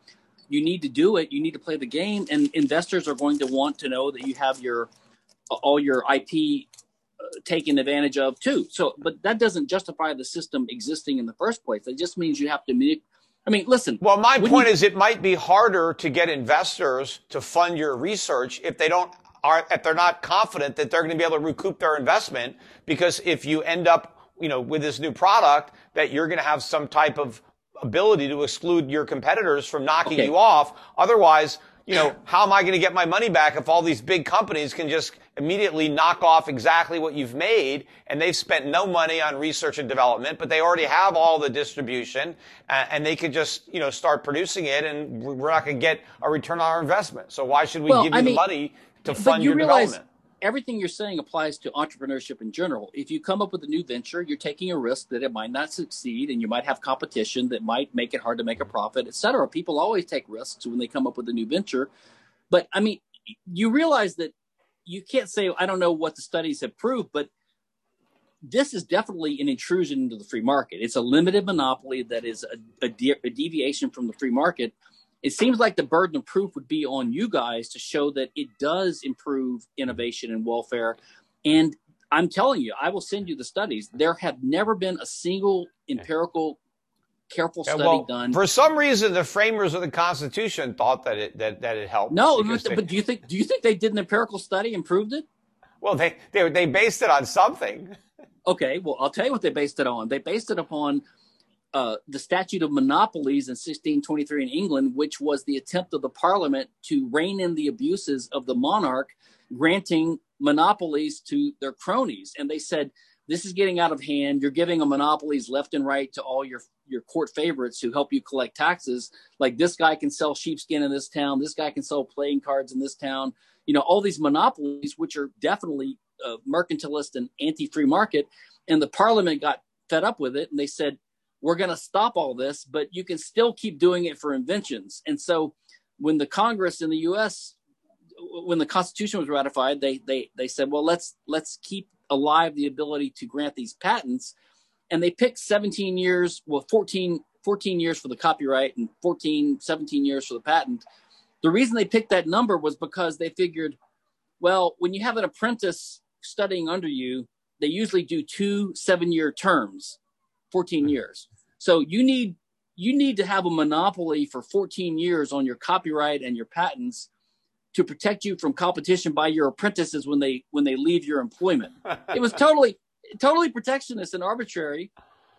you need to do it. You need to play the game, and investors are going to want to know that you have your all your IP uh, taken advantage of too. So, but that doesn't justify the system existing in the first place. It just means you have to make. I mean, listen. Well, my point you, is it might be harder to get investors to fund your research if they don't are if they're not confident that they're going to be able to recoup their investment because if you end up, you know, with this new product that you're going to have some type of ability to exclude your competitors from knocking okay. you off. Otherwise, you know, how am I going to get my money back if all these big companies can just immediately knock off exactly what you've made and they've spent no money on research and development, but they already have all the distribution uh, and they could just, you know, start producing it and we're not going to get a return on our investment. So why should we well, give you I the mean, money to fund you your realize development? Everything you're saying applies to entrepreneurship in general. If you come up with a new venture, you're taking a risk that it might not succeed and you might have competition that might make it hard to make a profit, et cetera. People always take risks when they come up with a new venture. But I mean, you realize that you can't say I don't know what the studies have proved, but this is definitely an intrusion into the free market. It's a limited monopoly that is a, a, de- a, deviation from the free market. It seems like the burden of proof would be on you guys to show that it does improve innovation and welfare. And I'm telling you, I will send you the studies. There have never been a single empirical careful study well, done. For some reason, the framers of the Constitution thought that it that, that it helped. No, but, they, but do you think do you think they did an empirical study and proved it? Well, they they they based it on something. Okay, well, I'll tell you what they based it on. They based it upon uh, the Statute of Monopolies in 1623 in England, which was the attempt of the Parliament to rein in the abuses of the monarch, granting monopolies to their cronies. And they said this is getting out of hand. You're giving a monopolies left and right to all your your court favorites who help you collect taxes. Like this guy can sell sheepskin in this town. This guy can sell playing cards in this town. You know, all these monopolies, which are definitely uh, mercantilist and anti-free market. And the parliament got fed up with it, and they said, "We're going to stop all this, but you can still keep doing it for inventions." And so, when the Congress in the U.S. when the Constitution was ratified, they they they said, "Well, let's let's keep alive the ability to grant these patents. And they picked 17 years, well, 14, 14 years for the copyright and 14, 17 years for the patent. The reason they picked that number was because they figured, well, when you have an apprentice studying under you, they usually do two seven year terms, 14 hmm. years. So you need you need to have a monopoly for 14 years on your copyright and your patents to protect you from competition by your apprentices when they when they leave your employment. it was totally totally protectionist and arbitrary.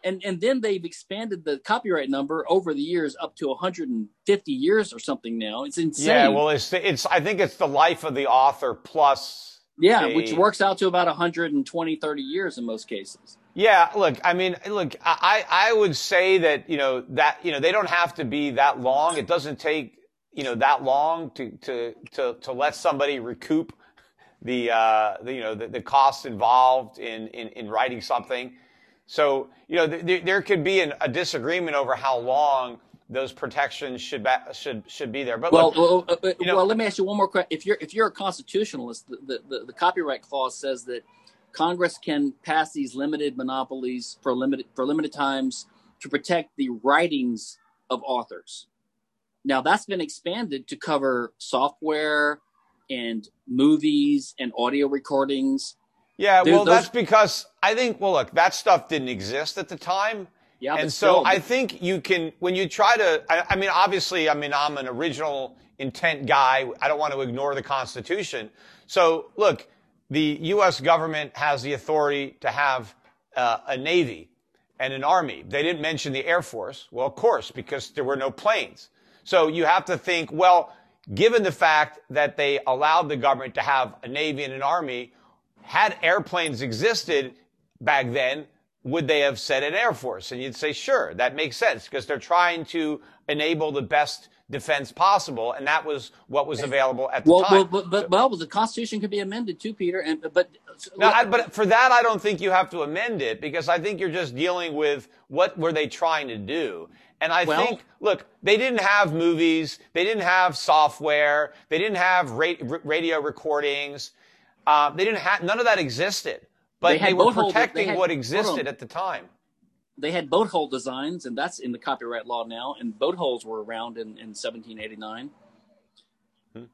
And and then they've expanded the copyright number over the years up to 150 years or something now. It's insane. Yeah, well it's it's I think it's the life of the author plus yeah, a, which works out to about 120 30 years in most cases. Yeah, look, I mean, look, I I would say that, you know, that you know, they don't have to be that long. It doesn't take you know that long to to to to let somebody recoup the, uh, the you know the, the costs involved in, in in writing something. So you know th- there could be an, a disagreement over how long those protections should ba- should should be there. But well, look, well, uh, you know, well, let me ask you one more question. If you're if you're a constitutionalist, the, the, the copyright clause says that Congress can pass these limited monopolies for limited for limited times to protect the writings of authors. Now that's been expanded to cover software and movies and audio recordings. Yeah, well, those... that's because I think, well, look, that stuff didn't exist at the time. Yeah, and so still, I think you can, when you try to, I, I mean, obviously, I mean, I'm an original intent guy. I don't want to ignore the Constitution. So, look, the U.S. government has the authority to have uh, a Navy and an Army. They didn't mention the Air Force. Well, of course, because there were no planes. So you have to think, well, given the fact that they allowed the government to have a Navy and an Army, had airplanes existed back then, would they have said an Air Force? And you'd say, sure, that makes sense because they're trying to enable the best defense possible, and that was what was available at the well, time. Well, but, but well, the Constitution could be amended too, Peter. And but no, I, but for that, I don't think you have to amend it because I think you're just dealing with what were they trying to do. And I well, think, look, they didn't have movies, they didn't have software, they didn't have ra- radio recordings, uh, they didn't have none of that existed. But they, they were protecting had, what existed at the time. They had boat hull designs, and that's in the copyright law now. And boat hulls were around in, in 1789. Hmm.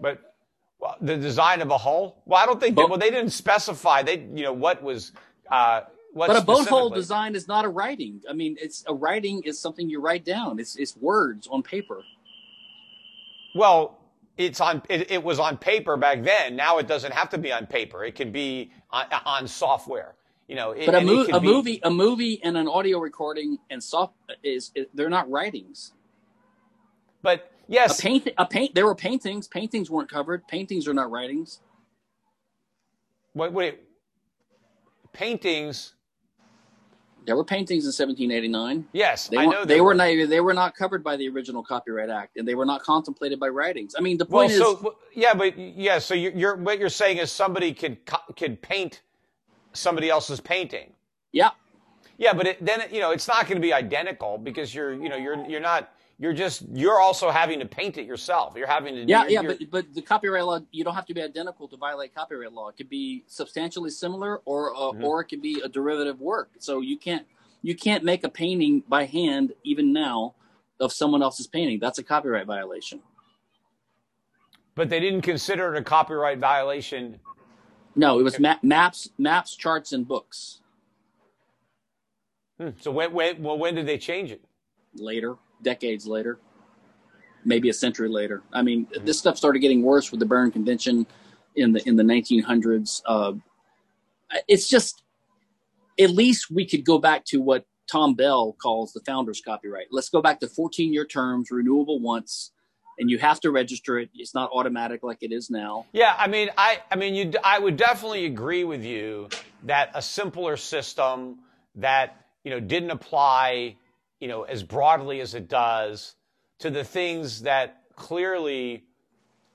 But well, the design of a hull? Well, I don't think. Boat, well, they didn't specify. They, you know, what was uh, what but a boat hull design is not a writing. I mean, it's a writing is something you write down. It's it's words on paper. Well, it's on. It, it was on paper back then. Now it doesn't have to be on paper. It can be on, on software. You know, it- But a, mo- a be- movie, a movie, and an audio recording and soft is, is they're not writings. But yes A paint, a paint. There were paintings. Paintings weren't covered. Paintings are not writings. wait, wait, paintings. There were paintings in 1789. Yes, They I know they there were not they were not covered by the original Copyright Act, and they were not contemplated by writings. I mean, the Well, point is, so yeah, but yeah, so you're, you're what you're saying is somebody could co- could paint somebody else's painting. yeah, Yeah, but it, then you know it's not going to be identical because you're you know you're you're not you're just you're also having to paint it yourself. You're having to yeah, yeah. But but the copyright law, you don't have to be identical to violate copyright law. It could be substantially similar, or uh, Mm-hmm. or it could be a derivative work. So you can't you can't make a painting by hand even now of someone else's painting. That's a copyright violation. but they didn't consider it a copyright violation. No, it was ma- maps, maps, charts, and books. Hmm, So when when well when did they change it? later, decades later, maybe a century later. I mean, this stuff started getting worse with the Berne Convention in the in the 1900s. Uh, it's just at least we could go back to what Tom Bell calls the founder's copyright. Let's go back to 14 year terms, renewable once, and you have to register it. It's not automatic like it is now. Yeah, I mean, I, I mean, you, I would definitely agree with you that a simpler system that you know didn't apply, you know, as broadly as it does to the things that clearly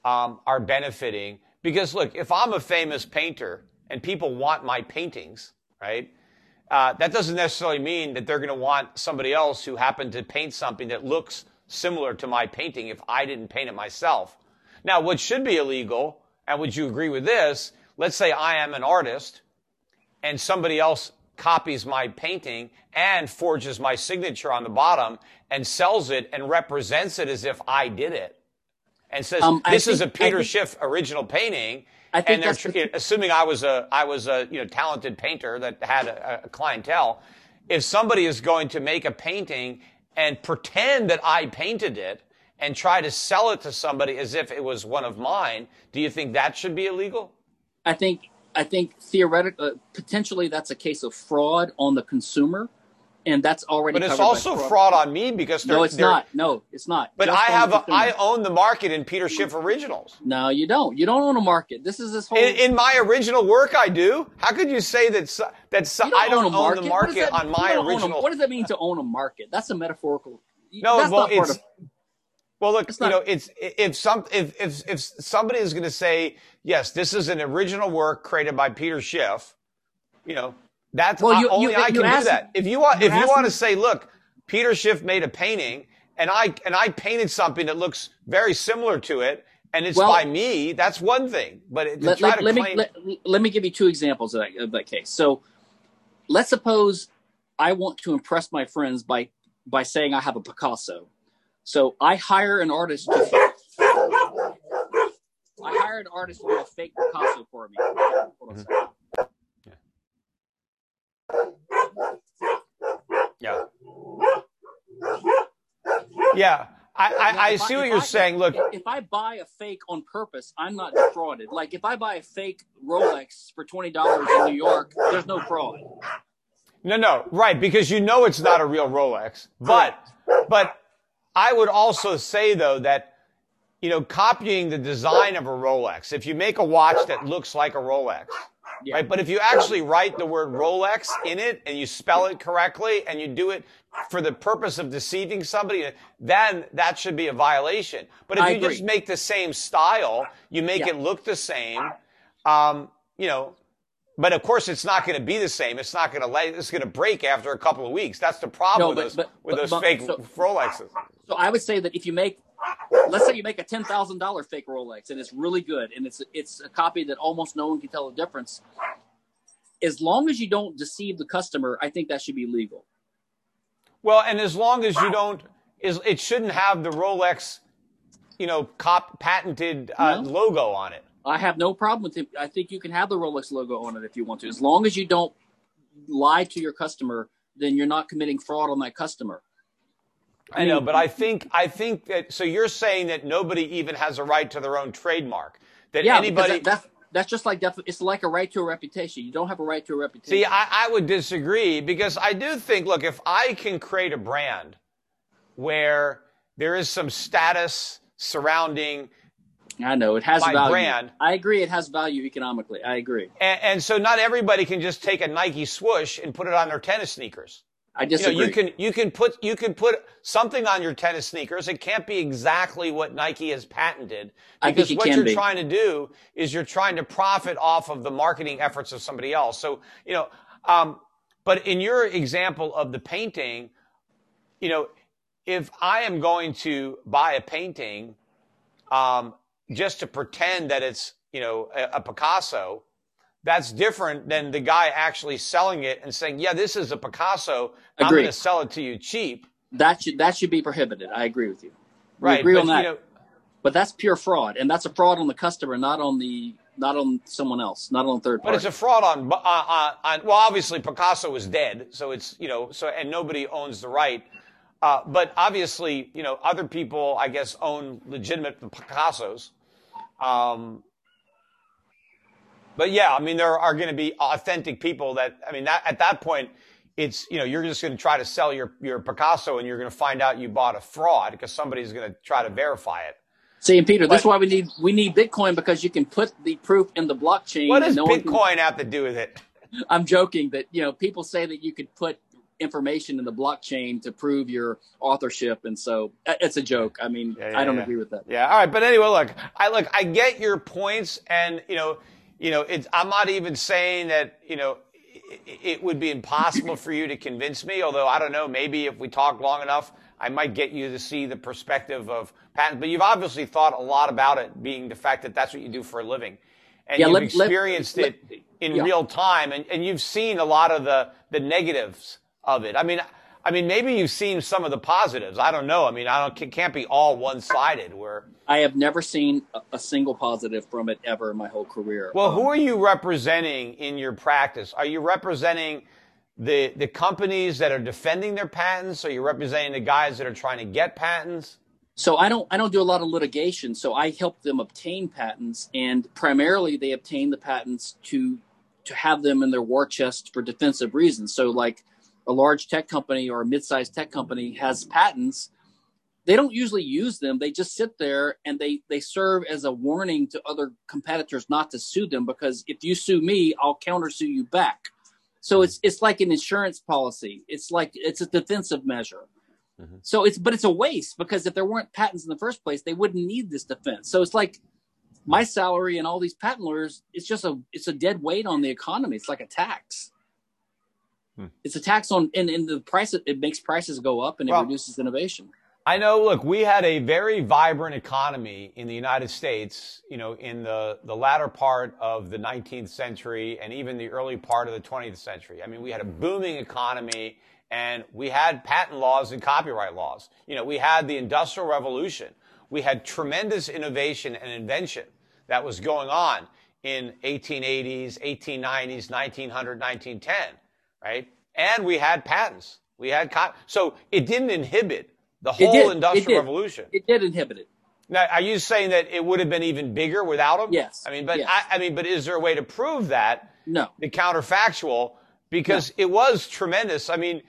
um, are benefiting. Because look, if I'm a famous painter and people want my paintings, right? Uh, that doesn't necessarily mean that they're going to want somebody else who happened to paint something that looks similar to my painting if I didn't paint it myself. Now, what should be illegal, and would you agree with this? Let's say I am an artist and somebody else copies my painting and forges my signature on the bottom and sells it and represents it as if I did it and says, Um, this is a Peter think- Schiff original painting. I think and they're the- assuming I was a I was a you know talented painter that had a, a clientele. If somebody is going to make a painting and pretend that I painted it and try to sell it to somebody as if it was one of mine, do you think that should be illegal? I think I think theoretically, uh, potentially, that's a case of fraud on the consumer, and that's already. But it's also fraud on me because they're, No, it's not. No, it's not. But Just I have a, I own the market in Peter Schiff originals. No, you don't. You don't own a market. This is this whole. In, in my original work, I do. How could you say that? That you I don't own, own the market that- on my don't a- original? what does that mean to own a market? That's a metaphorical. No, that's well, it's of. well. Look, you know, it's if some if if if somebody is going to say yes, this is an original work created by Peter Schiff, you know, that's Well, you- only you- I can do that. If you want, if you want to say, look, Peter Schiff made a painting, and I and I painted something that looks very similar to it, and it's Well- by me, that's one thing. But Let, try let, to let me claim, let, let me give you two examples of that, of that case. So, let's suppose I want to impress my friends by by saying I have a Picasso. So I hire an artist to. I hire an artist to do a fake Picasso for me. Hold on a second. Yeah, yeah. I, I, I see what you're saying. Look, if, if I buy a fake on purpose, I'm not defrauded. Like if I buy a fake Rolex for twenty dollars in New York, there's no fraud. No, no, right, because you know it's not a real Rolex. But, but I would also say though that, you know, copying the design of a Rolex, if you make a watch that looks like a Rolex, Yeah. right? But if you actually write the word Rolex in it and you spell it correctly and you do it for the purpose of deceiving somebody, then that should be a violation. But if I you agree. just make the same style, you make Yeah. it look the same, um, you know, but of course, it's not going to be the same. It's not going to let. It's going to break after a couple of weeks. That's the problem No, with but- those but- with those but- fake so- Rolexes. So I would say that if you make, let's say you make a ten thousand dollar fake Rolex and it's really good and it's it's a copy that almost no one can tell the difference. As long as you don't deceive the customer, I think that should be legal. Well, and as long as you don't, is it shouldn't have the Rolex, you know, cop patented uh, No. logo on it. I have no problem with it. I think you can have the Rolex logo on it if you want to, as long as you don't lie to your customer, then you're not committing fraud on that customer. I, I know, but I think I think that so you're saying that nobody even has a right to their own trademark. That yeah, anybody that, that, that's just like def- it's like a right to a reputation. You don't have a right to a reputation. See, I, I would disagree because I do think, look, if I can create a brand where there is some status surrounding I know it has my value. brand. I agree. It has value economically. I agree. And, and, so not everybody can just take a Nike swoosh and put it on their tennis sneakers. I disagree. You, know, you can you can put you can put something on your tennis sneakers. It can't be exactly what Nike has patented because what you're be. trying to do is you're trying to profit off of the marketing efforts of somebody else. So you know, um, but in your example of the painting, you know, if I am going to buy a painting, um, just to pretend that it's you know a, a Picasso, that's different than the guy actually selling it and saying, "Yeah, this is a Picasso. I'm going to sell it to you cheap." That should that should be prohibited. I agree with you. We right, agree but, on that. You know, but that's pure fraud, and that's a fraud on the customer, not on the not on someone else, not on third party. But it's a fraud on, uh, on, on well, obviously Picasso is dead, so it's you know so and nobody owns the right. Uh, but obviously, you know, other people, I guess, own legitimate Picassos. Um, but yeah, I mean, there are going to be authentic people that, I mean, that, at that point, it's, you know, you're just going to try to sell your, your Picasso and you're going to find out you bought a fraud because somebody's going to try to verify it. See, and Peter, but, that's why we need, we need Bitcoin because you can put the proof in the blockchain. What does no Bitcoin can, have to do with it? I'm joking that, you know, people say that you could put information in the blockchain to prove your authorship. And so it's a joke. I mean, yeah, yeah, I don't yeah. agree with that. Yeah. All right. But anyway, look, I look, I get your points and, you know, you know, it's, I'm not even saying that, you know, it, it would be impossible for you to convince me, although I don't know, maybe if we talk long enough, I might get you to see the perspective of patents. But you've obviously thought a lot about it being the fact that that's what you do for a living. And yeah, you've let, experienced let, it in yeah. real time and, and you've seen a lot of the, the negatives of it. I mean, I mean, maybe you've seen some of the positives. I don't know. I mean, I don't, it can't be all one sided where. I have never seen a single positive from it ever in my whole career. Well, um, who are you representing in your practice? Are you representing the, the companies that are defending their patents? Are you representing the guys that are trying to get patents? So I don't I don't do a lot of litigation. So I help them obtain patents, and primarily they obtain the patents to to have them in their war chest for defensive reasons. So like a large tech company or a mid-sized tech company has patents, they don't usually use them. They just sit there and they they serve as a warning to other competitors not to sue them because if you sue me, I'll countersue you back. So it's it's like an insurance policy. It's like it's a defensive measure. Mm-hmm. So it's but it's a waste because if there weren't patents in the first place, they wouldn't need this defense. So it's like my salary and all these patent lawyers, it's just a it's a dead weight on the economy. It's like a tax. Hmm. It's a tax on, and, and the price, it makes prices go up and it well, reduces innovation. I know, look, we had a very vibrant economy in the United States, you know, in the, the latter part of the 19th century and even the early part of the 20th century. I mean, we had a booming economy and we had patent laws and copyright laws. You know, we had the Industrial Revolution. We had tremendous innovation and invention that was going on in 1880s, 1890s, 1900, 1910 right? And we had patents. We had cotton. So it didn't inhibit the whole industrial it revolution. It did inhibit it. Now, are you saying that it would have been even bigger without them? Yes. I mean, but yes. I, I, mean, but is there a way to prove that? No. The counterfactual, because no. it was tremendous. I mean,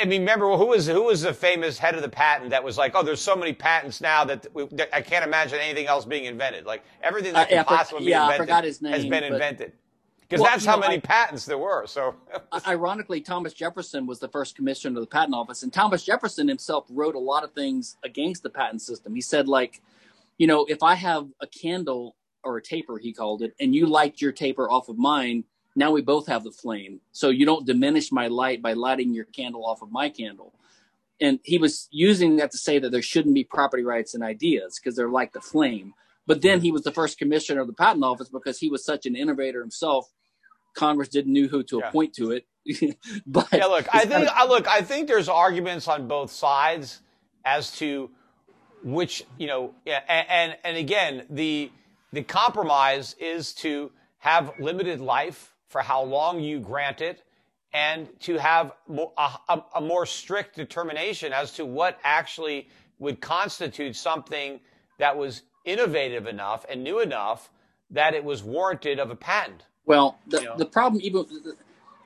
I mean, remember who was who was the famous head of the patent that was like, oh, there's so many patents now that, we, that I can't imagine anything else being invented. Like everything that uh, can possibly yeah, be invented name, has been invented. Because well, that's how know, many I, patents there were. So, ironically, Thomas Jefferson was the first commissioner of the patent office, and Thomas Jefferson himself wrote a lot of things against the patent system. He said, like, you know, if I have a candle or a taper, he called it, and you light your taper off of mine, now we both have the flame. So you don't diminish my light by lighting your candle off of my candle. And he was using that to say that there shouldn't be property rights in ideas because they're like the flame. But then he was the first commissioner of the patent office because he was such an innovator himself. Congress didn't know who to yeah. appoint to it. but yeah, look, I think I look, I think there's arguments on both sides as to which you know, yeah, and, and and again, the the compromise is to have limited life for how long you grant it, and to have a, a, more strict determination as to what actually would constitute something that was innovative enough and new enough that it was warranted of a patent. Well, the, you know? the problem even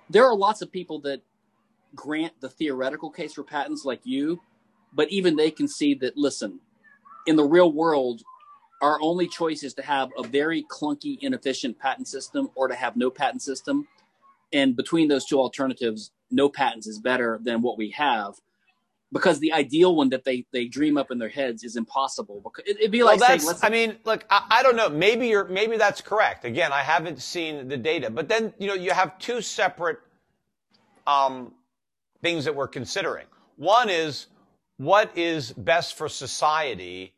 there are lots of people that grant the theoretical case for patents like you, but even they can see that listen, in the real world, our only choice is to have a very clunky, inefficient patent system or to have no patent system. And between those two alternatives, no patents is better than what we have because the ideal one that they, they dream up in their heads is impossible. It'd be like well, saying, I mean, look, I, I, don't know. Maybe you're, maybe that's correct. Again, I haven't seen the data, but then, you know, you have two separate, um, things that we're considering. One is what is best for society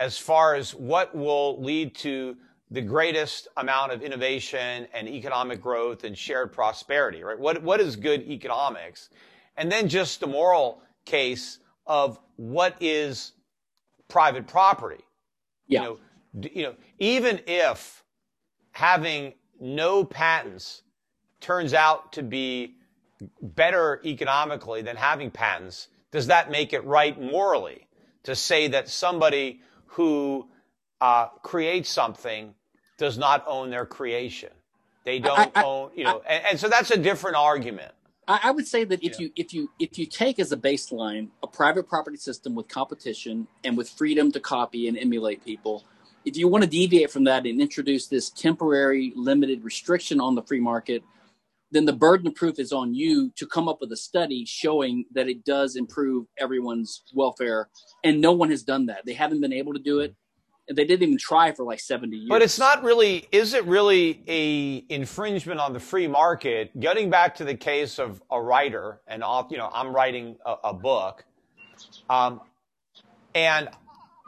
as far as what will lead to the greatest amount of innovation and economic growth and shared prosperity, right? What, what is good economics? And then just the moral case of what is private property. Yeah. You know, you know, even if having no patents turns out to be better economically than having patents, does that make it right morally to say that somebody who uh, creates something does not own their creation? They don't I, I, own, you know, I, and, and, so that's a different argument. I, would say that if yeah. you if you if you take as a baseline a private property system with competition and with freedom to copy and emulate people, if you want to deviate from that and introduce this temporary limited restriction on the free market then the burden of proof is on you to come up with a study showing that it does improve everyone's welfare. And no one has done that. They haven't been able to do it. They didn't even try for like 70 years. But it's not really, is it really a infringement on the free market? Getting back to the case of a writer and, you know, I'm writing a, a book. Um, and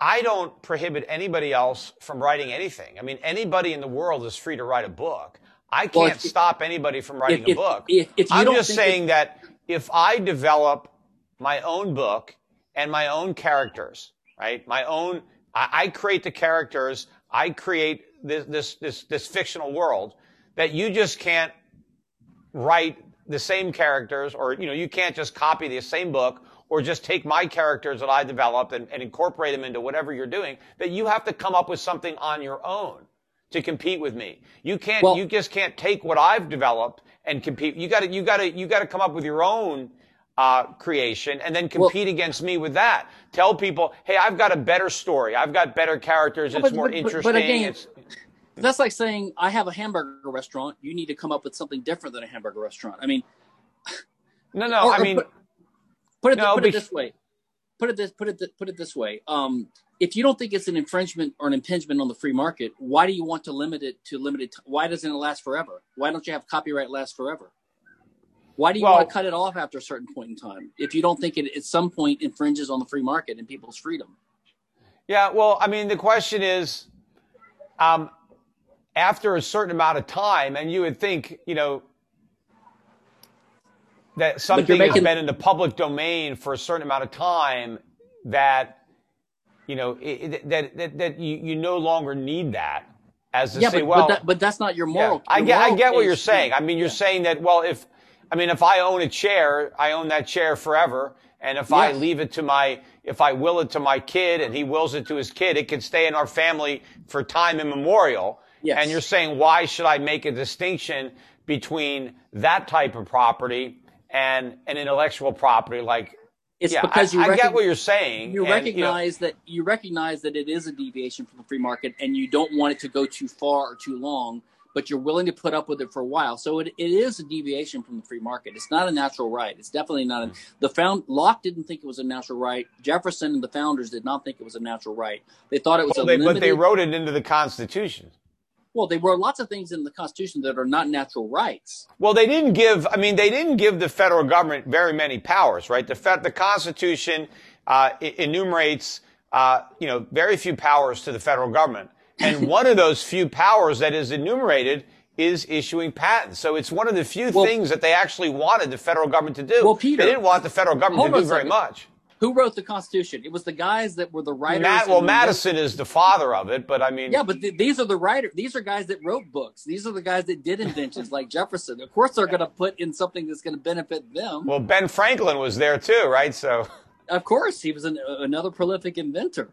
I don't prohibit anybody else from writing anything. I mean, anybody in the world is free to write a book. I can't well, if, stop anybody from writing if, a book. If I'm just saying that if I develop my own book and my own characters, right? My own, I, I create the characters. I create this, this, this, this fictional world that you just can't write the same characters or, you know, you can't just copy the same book or just take my characters that I developed and, and incorporate them into whatever you're doing, that you have to come up with something on your own to compete with me. You can't, well, you just can't take what I've developed and compete. You gotta, you gotta, you gotta come up with your own, uh, creation and then compete well, against me with that. Tell people, hey, I've got a better story. I've got better characters. It's but, more but, interesting. But again, it's, that's like saying I have a hamburger restaurant. You need to come up with something different than a hamburger restaurant. I mean, no, no. Or, I mean, put, put it, no, put it this way. Put it this, put it, put it this way. Um, if you don't think it's an infringement or an impingement on the free market, why do you want to limit it to limited? T- why doesn't it last forever? Why don't you have copyright last forever? Why do you well, want to cut it off after a certain point in time if you don't think it at some point infringes on the free market and people's freedom? Yeah, well, I mean, the question is, um, after a certain amount of time, and you would think, you know, that something making, has been in the public domain for a certain amount of time that you know, it, that, that, that you, you no longer need that as to yeah, say, but, well, but, that, but that's not your moral. Yeah, I get, I get what you're saying. I mean, you're yeah. saying that, well, if, I mean, if I own a chair, I own that chair forever. And if yes. I leave it to my, if I will it to my kid and he wills it to his kid, it can stay in our family for time immemorial. Yes. And you're saying, why should I make a distinction between that type of property and an intellectual property like it's yeah, because you I, I get what you're saying. You and, recognize you know, that you recognize that it is a deviation from the free market, and you don't want it to go too far or too long, but you're willing to put up with it for a while. So it, it is a deviation from the free market. It's not a natural right. It's definitely not. A, mm. the found Locke didn't think it was a natural right. Jefferson and the founders did not think it was a natural right. They thought it was well, a they, limited, but they wrote it into the Constitution. Well, there were lots of things in the Constitution that are not natural rights. Well, they didn't give. I mean, they didn't give the federal government very many powers, right? The Fed, the Constitution uh, enumerates, uh, you know, very few powers to the federal government, and one of those few powers that is enumerated is issuing patents. So it's one of the few well, things that they actually wanted the federal government to do. Well, Peter, they didn't want the federal government to do very much. who wrote the Constitution? It was the guys that were the writers. Matt, well, Madison is the father of it, but I mean, yeah, but th- these are the writer. These are guys that wrote books. These are the guys that did inventions, like Jefferson. Of course, they're going to put in something that's going to benefit them. Well, Ben Franklin was there too, right? So, of course, he was an, another prolific inventor.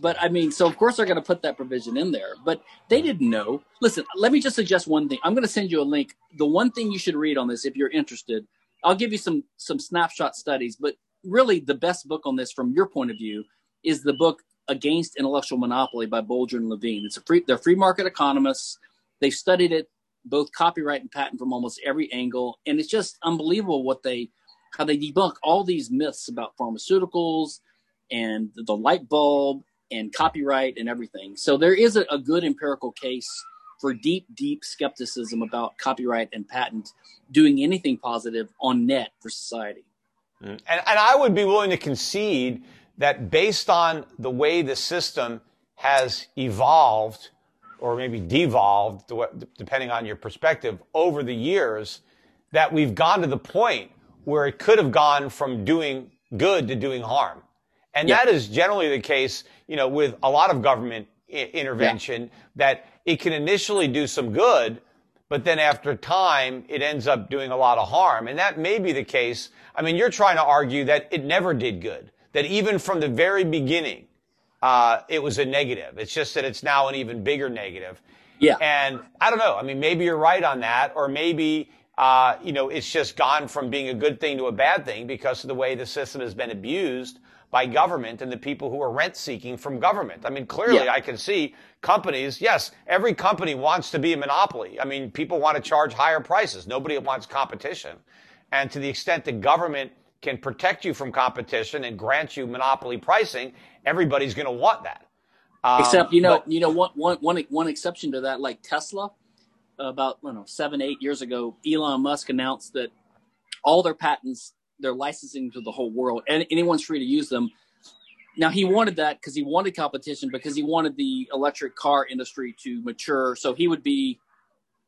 But I mean, so of course they're going to put that provision in there. But they didn't know. Listen, let me just suggest one thing. I'm going to send you a link. The one thing you should read on this, if you're interested, I'll give you some some snapshot studies. But really the best book on this from your point of view is the book Against Intellectual Monopoly by Boldrin and Levine. It's a free they're free market economists. They've studied it both copyright and patent from almost every angle and it's just unbelievable what they how they debunk all these myths about pharmaceuticals and the light bulb and copyright and everything. So there is a, a good empirical case for deep, deep skepticism about copyright and patent doing anything positive on net for society. Mm. And, and I would be willing to concede that based on the way the system has evolved or maybe devolved, depending on your perspective, over the years, that we've gone to the point where it could have gone from doing good to doing harm. And yeah. that is generally the case, you know, with a lot of government I- intervention yeah. that it can initially do some good, but then after time, it ends up doing a lot of harm. And that may be the case. I mean, you're trying to argue that it never did good, that even from the very beginning, uh, it was a negative. It's just that it's now an even bigger negative. Yeah. And I don't know. I mean, maybe you're right on that, or maybe, uh, you know, it's just gone from being a good thing to a bad thing because of the way the system has been abused by government and the people who are rent seeking from government. I mean, clearly yeah. I can see companies, yes, every company wants to be a monopoly. I mean, people want to charge higher prices. Nobody wants competition. And to the extent that government can protect you from competition and grant you monopoly pricing, everybody's going to want that. Um, Except, you know, but, you know, one, one, one, one exception to that, like Tesla, about, I don't know, seven, eight years ago, Elon Musk announced that all their patents they're licensing to the whole world, and anyone's free to use them. Now he wanted that because he wanted competition because he wanted the electric car industry to mature, so he would be,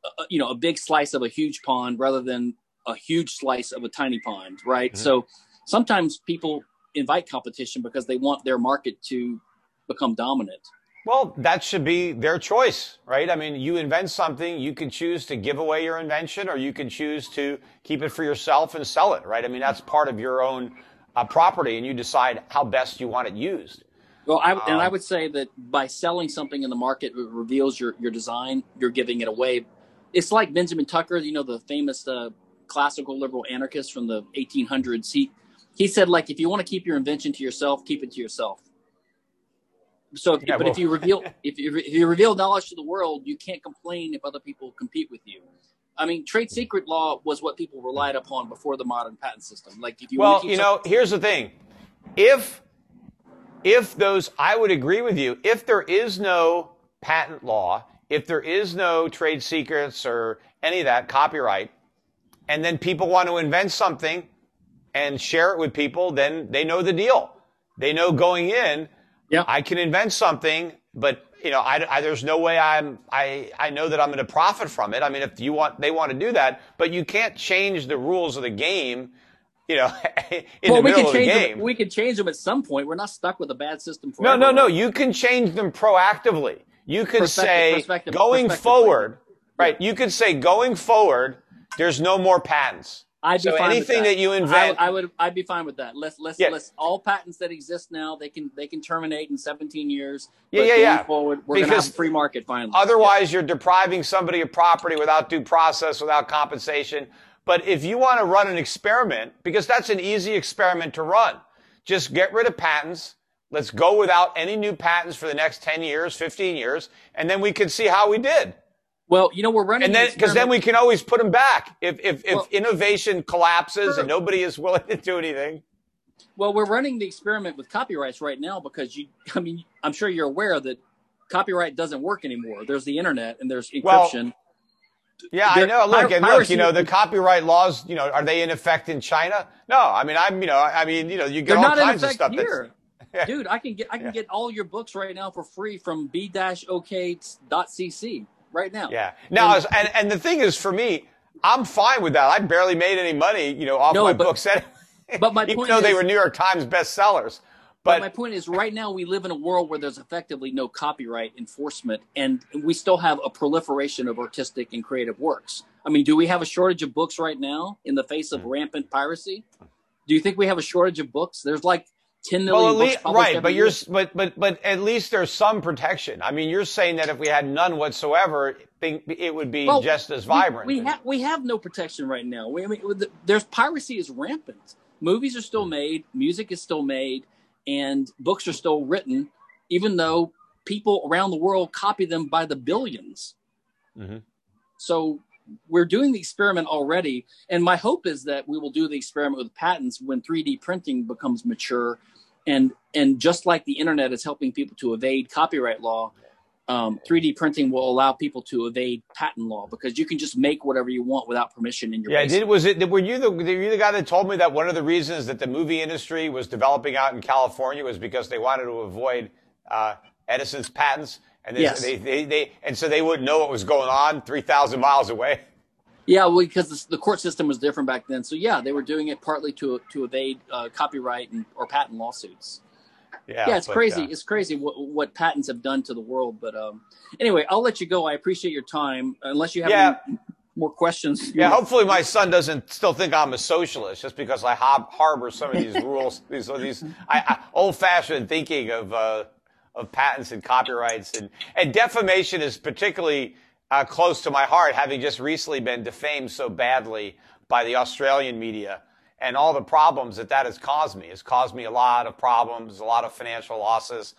a, you know, a big slice of a huge pond rather than a huge slice of a tiny pond, right? Mm-hmm. So sometimes people invite competition because they want their market to become dominant. Well, that should be their choice, right? I mean, you invent something, you can choose to give away your invention or you can choose to keep it for yourself and sell it, right? I mean, that's part of your own uh, property and you decide how best you want it used. Well, I, and I um, would say that by selling something in the market that reveals your, your design, you're giving it away. It's like Benjamin Tucker, you know, the famous uh, classical liberal anarchist from the 1800s. He, he said, like, if you want to keep your invention to yourself, keep it to yourself. So, if, yeah, but well, if you reveal if you, if you reveal knowledge to the world, you can't complain if other people compete with you. I mean, trade secret law was what people relied upon before the modern patent system. Like, if you well, you know, here's the thing: if if those, I would agree with you. If there is no patent law, if there is no trade secrets or any of that copyright, and then people want to invent something and share it with people, then they know the deal. They know going in yeah. I can invent something, but you know, I, I, there's no way I'm, I, I know that I'm going to profit from it. I mean, if you want, they want to do that, but you can't change the rules of the game, you know, in well, the middle of the game. Them, we can change them at some point. We're not stuck with a bad system forever. No, no, no. You can change them proactively. You can say perspective, going perspective forward, right? You could say going forward, there's no more patents. I'd be so fine anything that. that. you invent, I, I, would, I'd be fine with that. Let's let's yeah. let's all patents that exist now they can they can terminate in 17 years. Yeah, yeah, yeah. Forward, we're going to have free market finally. Otherwise, yeah. you're depriving somebody of property without due process, without compensation. But if you want to run an experiment, because that's an easy experiment to run, just get rid of patents. Let's go without any new patents for the next 10 years, 15 years, and then we can see how we did. Well, you know, we're running. And then, because then we can always put them back. If, if, if well, innovation collapses sure. and nobody is willing to do anything. Well, we're running the experiment with copyrights right now because you, I mean, I'm sure you're aware that copyright doesn't work anymore. There's the internet and there's encryption. Well, yeah, there, I know. Look, and look, you know, the copyright laws, you know, are they in effect in China? No, I mean, I'm, you know, I mean, you know, you get all kinds of stuff. Here. Yeah. Dude, I can get I can yeah. get all your books right now for free from b-ok.cc right now. Yeah. Now, and, and, and the thing is, for me, I'm fine with that. I barely made any money, you know, off no, my but, books. But my even point though they is- were New York Times bestsellers. But, But my point is, right now we live in a world where there's effectively no copyright enforcement, and we still have a proliferation of artistic and creative works. I mean, do we have a shortage of books right now in the face Hmm. of rampant piracy? Do you think we have a shortage of books? There's like 10 million well, at least, right, but you're but but but at least there's some protection. I mean, you're saying that if we had none whatsoever, think it would be Well, just as vibrant. We, have we have no protection right now. We, I mean, there's piracy is rampant. Movies are still made, music is still made, and books are still written, even though people around the world copy them by the 1000000000s Mhm. So we're doing the experiment already, and my hope is that we will do the experiment with patents when 3D printing becomes mature, and and just like the internet is helping people to evade copyright law, um, 3D printing will allow people to evade patent law because you can just make whatever you want without permission in your Yeah, basement. did was it? Were you the were you the guy that told me that one of the reasons that the movie industry was developing out in California was because they wanted to avoid uh, Edison's patents, and they, Yes. they, they, they and so they wouldn't know what was going on three thousand miles away. Yeah, well, because the, the court system was different back then. So yeah, they were doing it partly to to evade uh, copyright and, or patent lawsuits. Yeah, yeah, it's but, crazy. uh, it's crazy what, what patents have done to the world. But um, anyway, I'll let you go. I appreciate your time. Unless you have Yeah. any more questions. yeah, hopefully my son doesn't still think I'm a socialist just because I hob- harbor some of these rules, these these I, I, old-fashioned thinking of uh, of patents and copyrights and and defamation is particularly uh, close to my heart, having just recently been defamed so badly by the Australian media and all the problems that that has caused me. It's caused me a lot of problems, a lot of financial losses.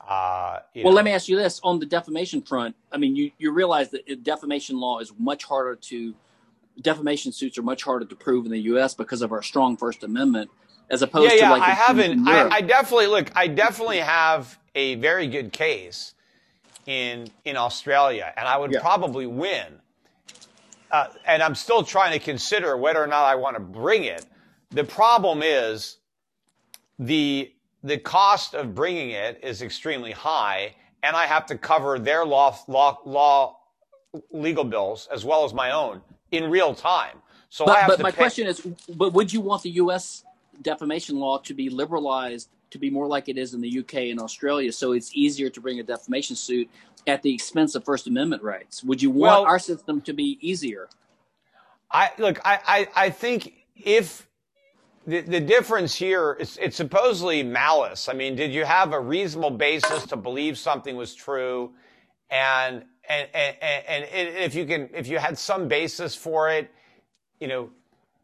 Uh, Well, know. let me ask you this: on the defamation front, I mean, you you realize that defamation law is much harder to defamation suits are much harder to prove in the U.S. because of our strong First Amendment, as opposed yeah, yeah. to like I haven't. I, I definitely look. I definitely have a very good case in in Australia, and I would Yeah. probably win. Uh, and I'm still trying to consider whether or not I want to bring it. The problem is the the cost of bringing it is extremely high, and I have to cover their law law law legal bills as well as my own in real time. So I but have but to my pay- question is, but would you want the U.S. defamation law to be liberalized to be more like it is in the U.K. and Australia, so it's easier to bring a defamation suit at the expense of First Amendment rights? Would you want Well- our system to be easier? I look. I, I, I think if the, the difference here is it's supposedly malice. I mean, did you have a reasonable basis to believe something was true, and and and, and, and if you can if you had some basis for it, you know,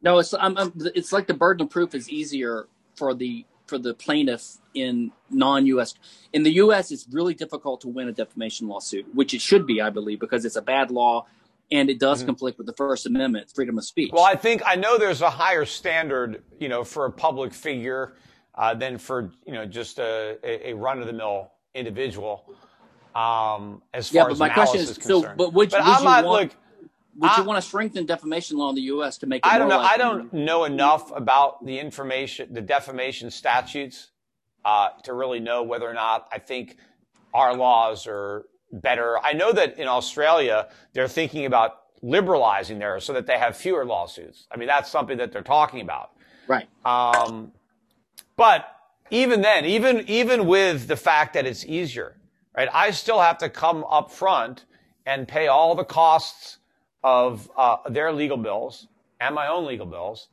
No, it's I'm, I'm, it's like the burden of proof is easier for the for the plaintiff in non-U.S. In the U.S., it's really difficult to win a defamation lawsuit, which it should be, I believe, because it's a bad law and it does conflict with the First Amendment, freedom of speech. Well, I think I know there's a higher standard, you know, for a public figure uh, than for you know just a, a, run-of-the-mill individual. Um, as yeah, far but as my question is, is so, concerned. but would, but would I'm you not want, look. Would you want to strengthen defamation law in the U.S. to make it I don't know. I don't know enough about the information, the defamation statutes, uh, to really know whether or not I think our laws are better. I know that in Australia they're thinking about liberalizing theirs so that they have fewer lawsuits. I mean, that's something that they're talking about. right. Um, but even then, even even with the fact that it's easier, right? I still have to come up front and pay all the costs of uh, their legal bills and my own legal bills,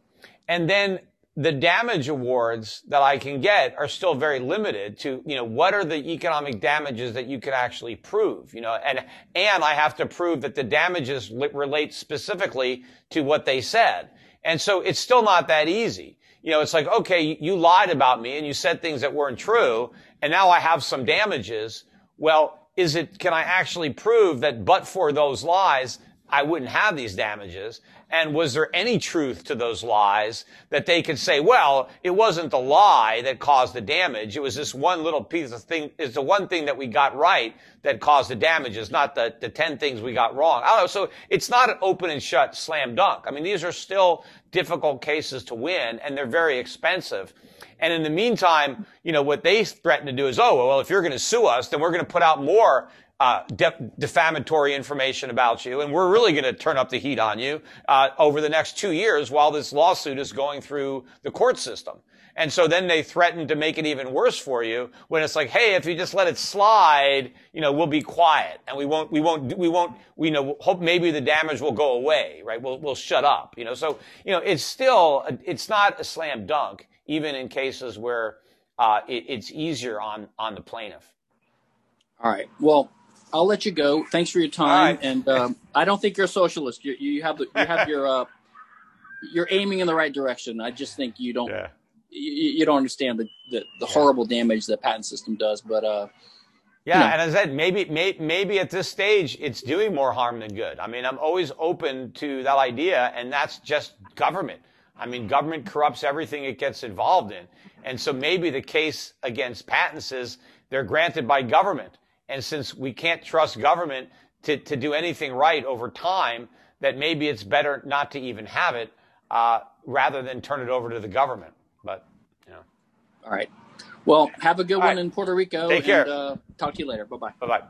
and then the damage awards that I can get are still very limited to, you know, what are the economic damages that you can actually prove, you know, and, and I have to prove that the damages relate specifically to what they said. And so it's still not that easy. You know, it's like, okay, you lied about me and you said things that weren't true, and now I have some damages. Well, is it, can I actually prove that but for those lies, I wouldn't have these damages? And was there any truth to those lies that they could say, well, it wasn't the lie that caused the damage. It was this one little piece of thing, is the one thing that we got right that caused the damages, not the, the 10 things we got wrong. I don't know. So it's not an open and shut slam dunk. I mean, these are still difficult cases to win and they're very expensive. And in the meantime, you know, what they threaten to do is, oh, well, if you're going to sue us, then we're going to put out more uh, de- defamatory information about you, and we're really going to turn up the heat on you uh, over the next two years while this lawsuit is going through the court system. And so then they threaten to make it even worse for you when it's like, hey, if you just let it slide, you know, we'll be quiet and we won't, we won't, we won't, we know, hope maybe the damage will go away, right? We'll, we'll shut up, you know. So, you know, it's still, it's not a slam dunk, even in cases where uh, it, it's easier on on the plaintiff. All right. Well, I'll let you go. Thanks for your time. Right. And um, I don't think you're a socialist. You, you have the, you have your uh, you're aiming in the right direction. I just think you don't. Yeah you, you don't understand the, the, the yeah. horrible damage the patent system does. But uh, yeah, you know. and as I said, maybe, maybe maybe at this stage it's doing more harm than good. I mean, I'm always open to that idea, and that's just government. I mean, government corrupts everything it gets involved in, and so maybe the case against patents is they're granted by government, and since we can't trust government to to do anything right over time, that maybe it's better not to even have it. Uh, rather than turn it over to the government. But you know. All right. Well, have a good All one right. in Puerto Rico. Take care. And, uh, talk to you later. Bye bye. Bye bye.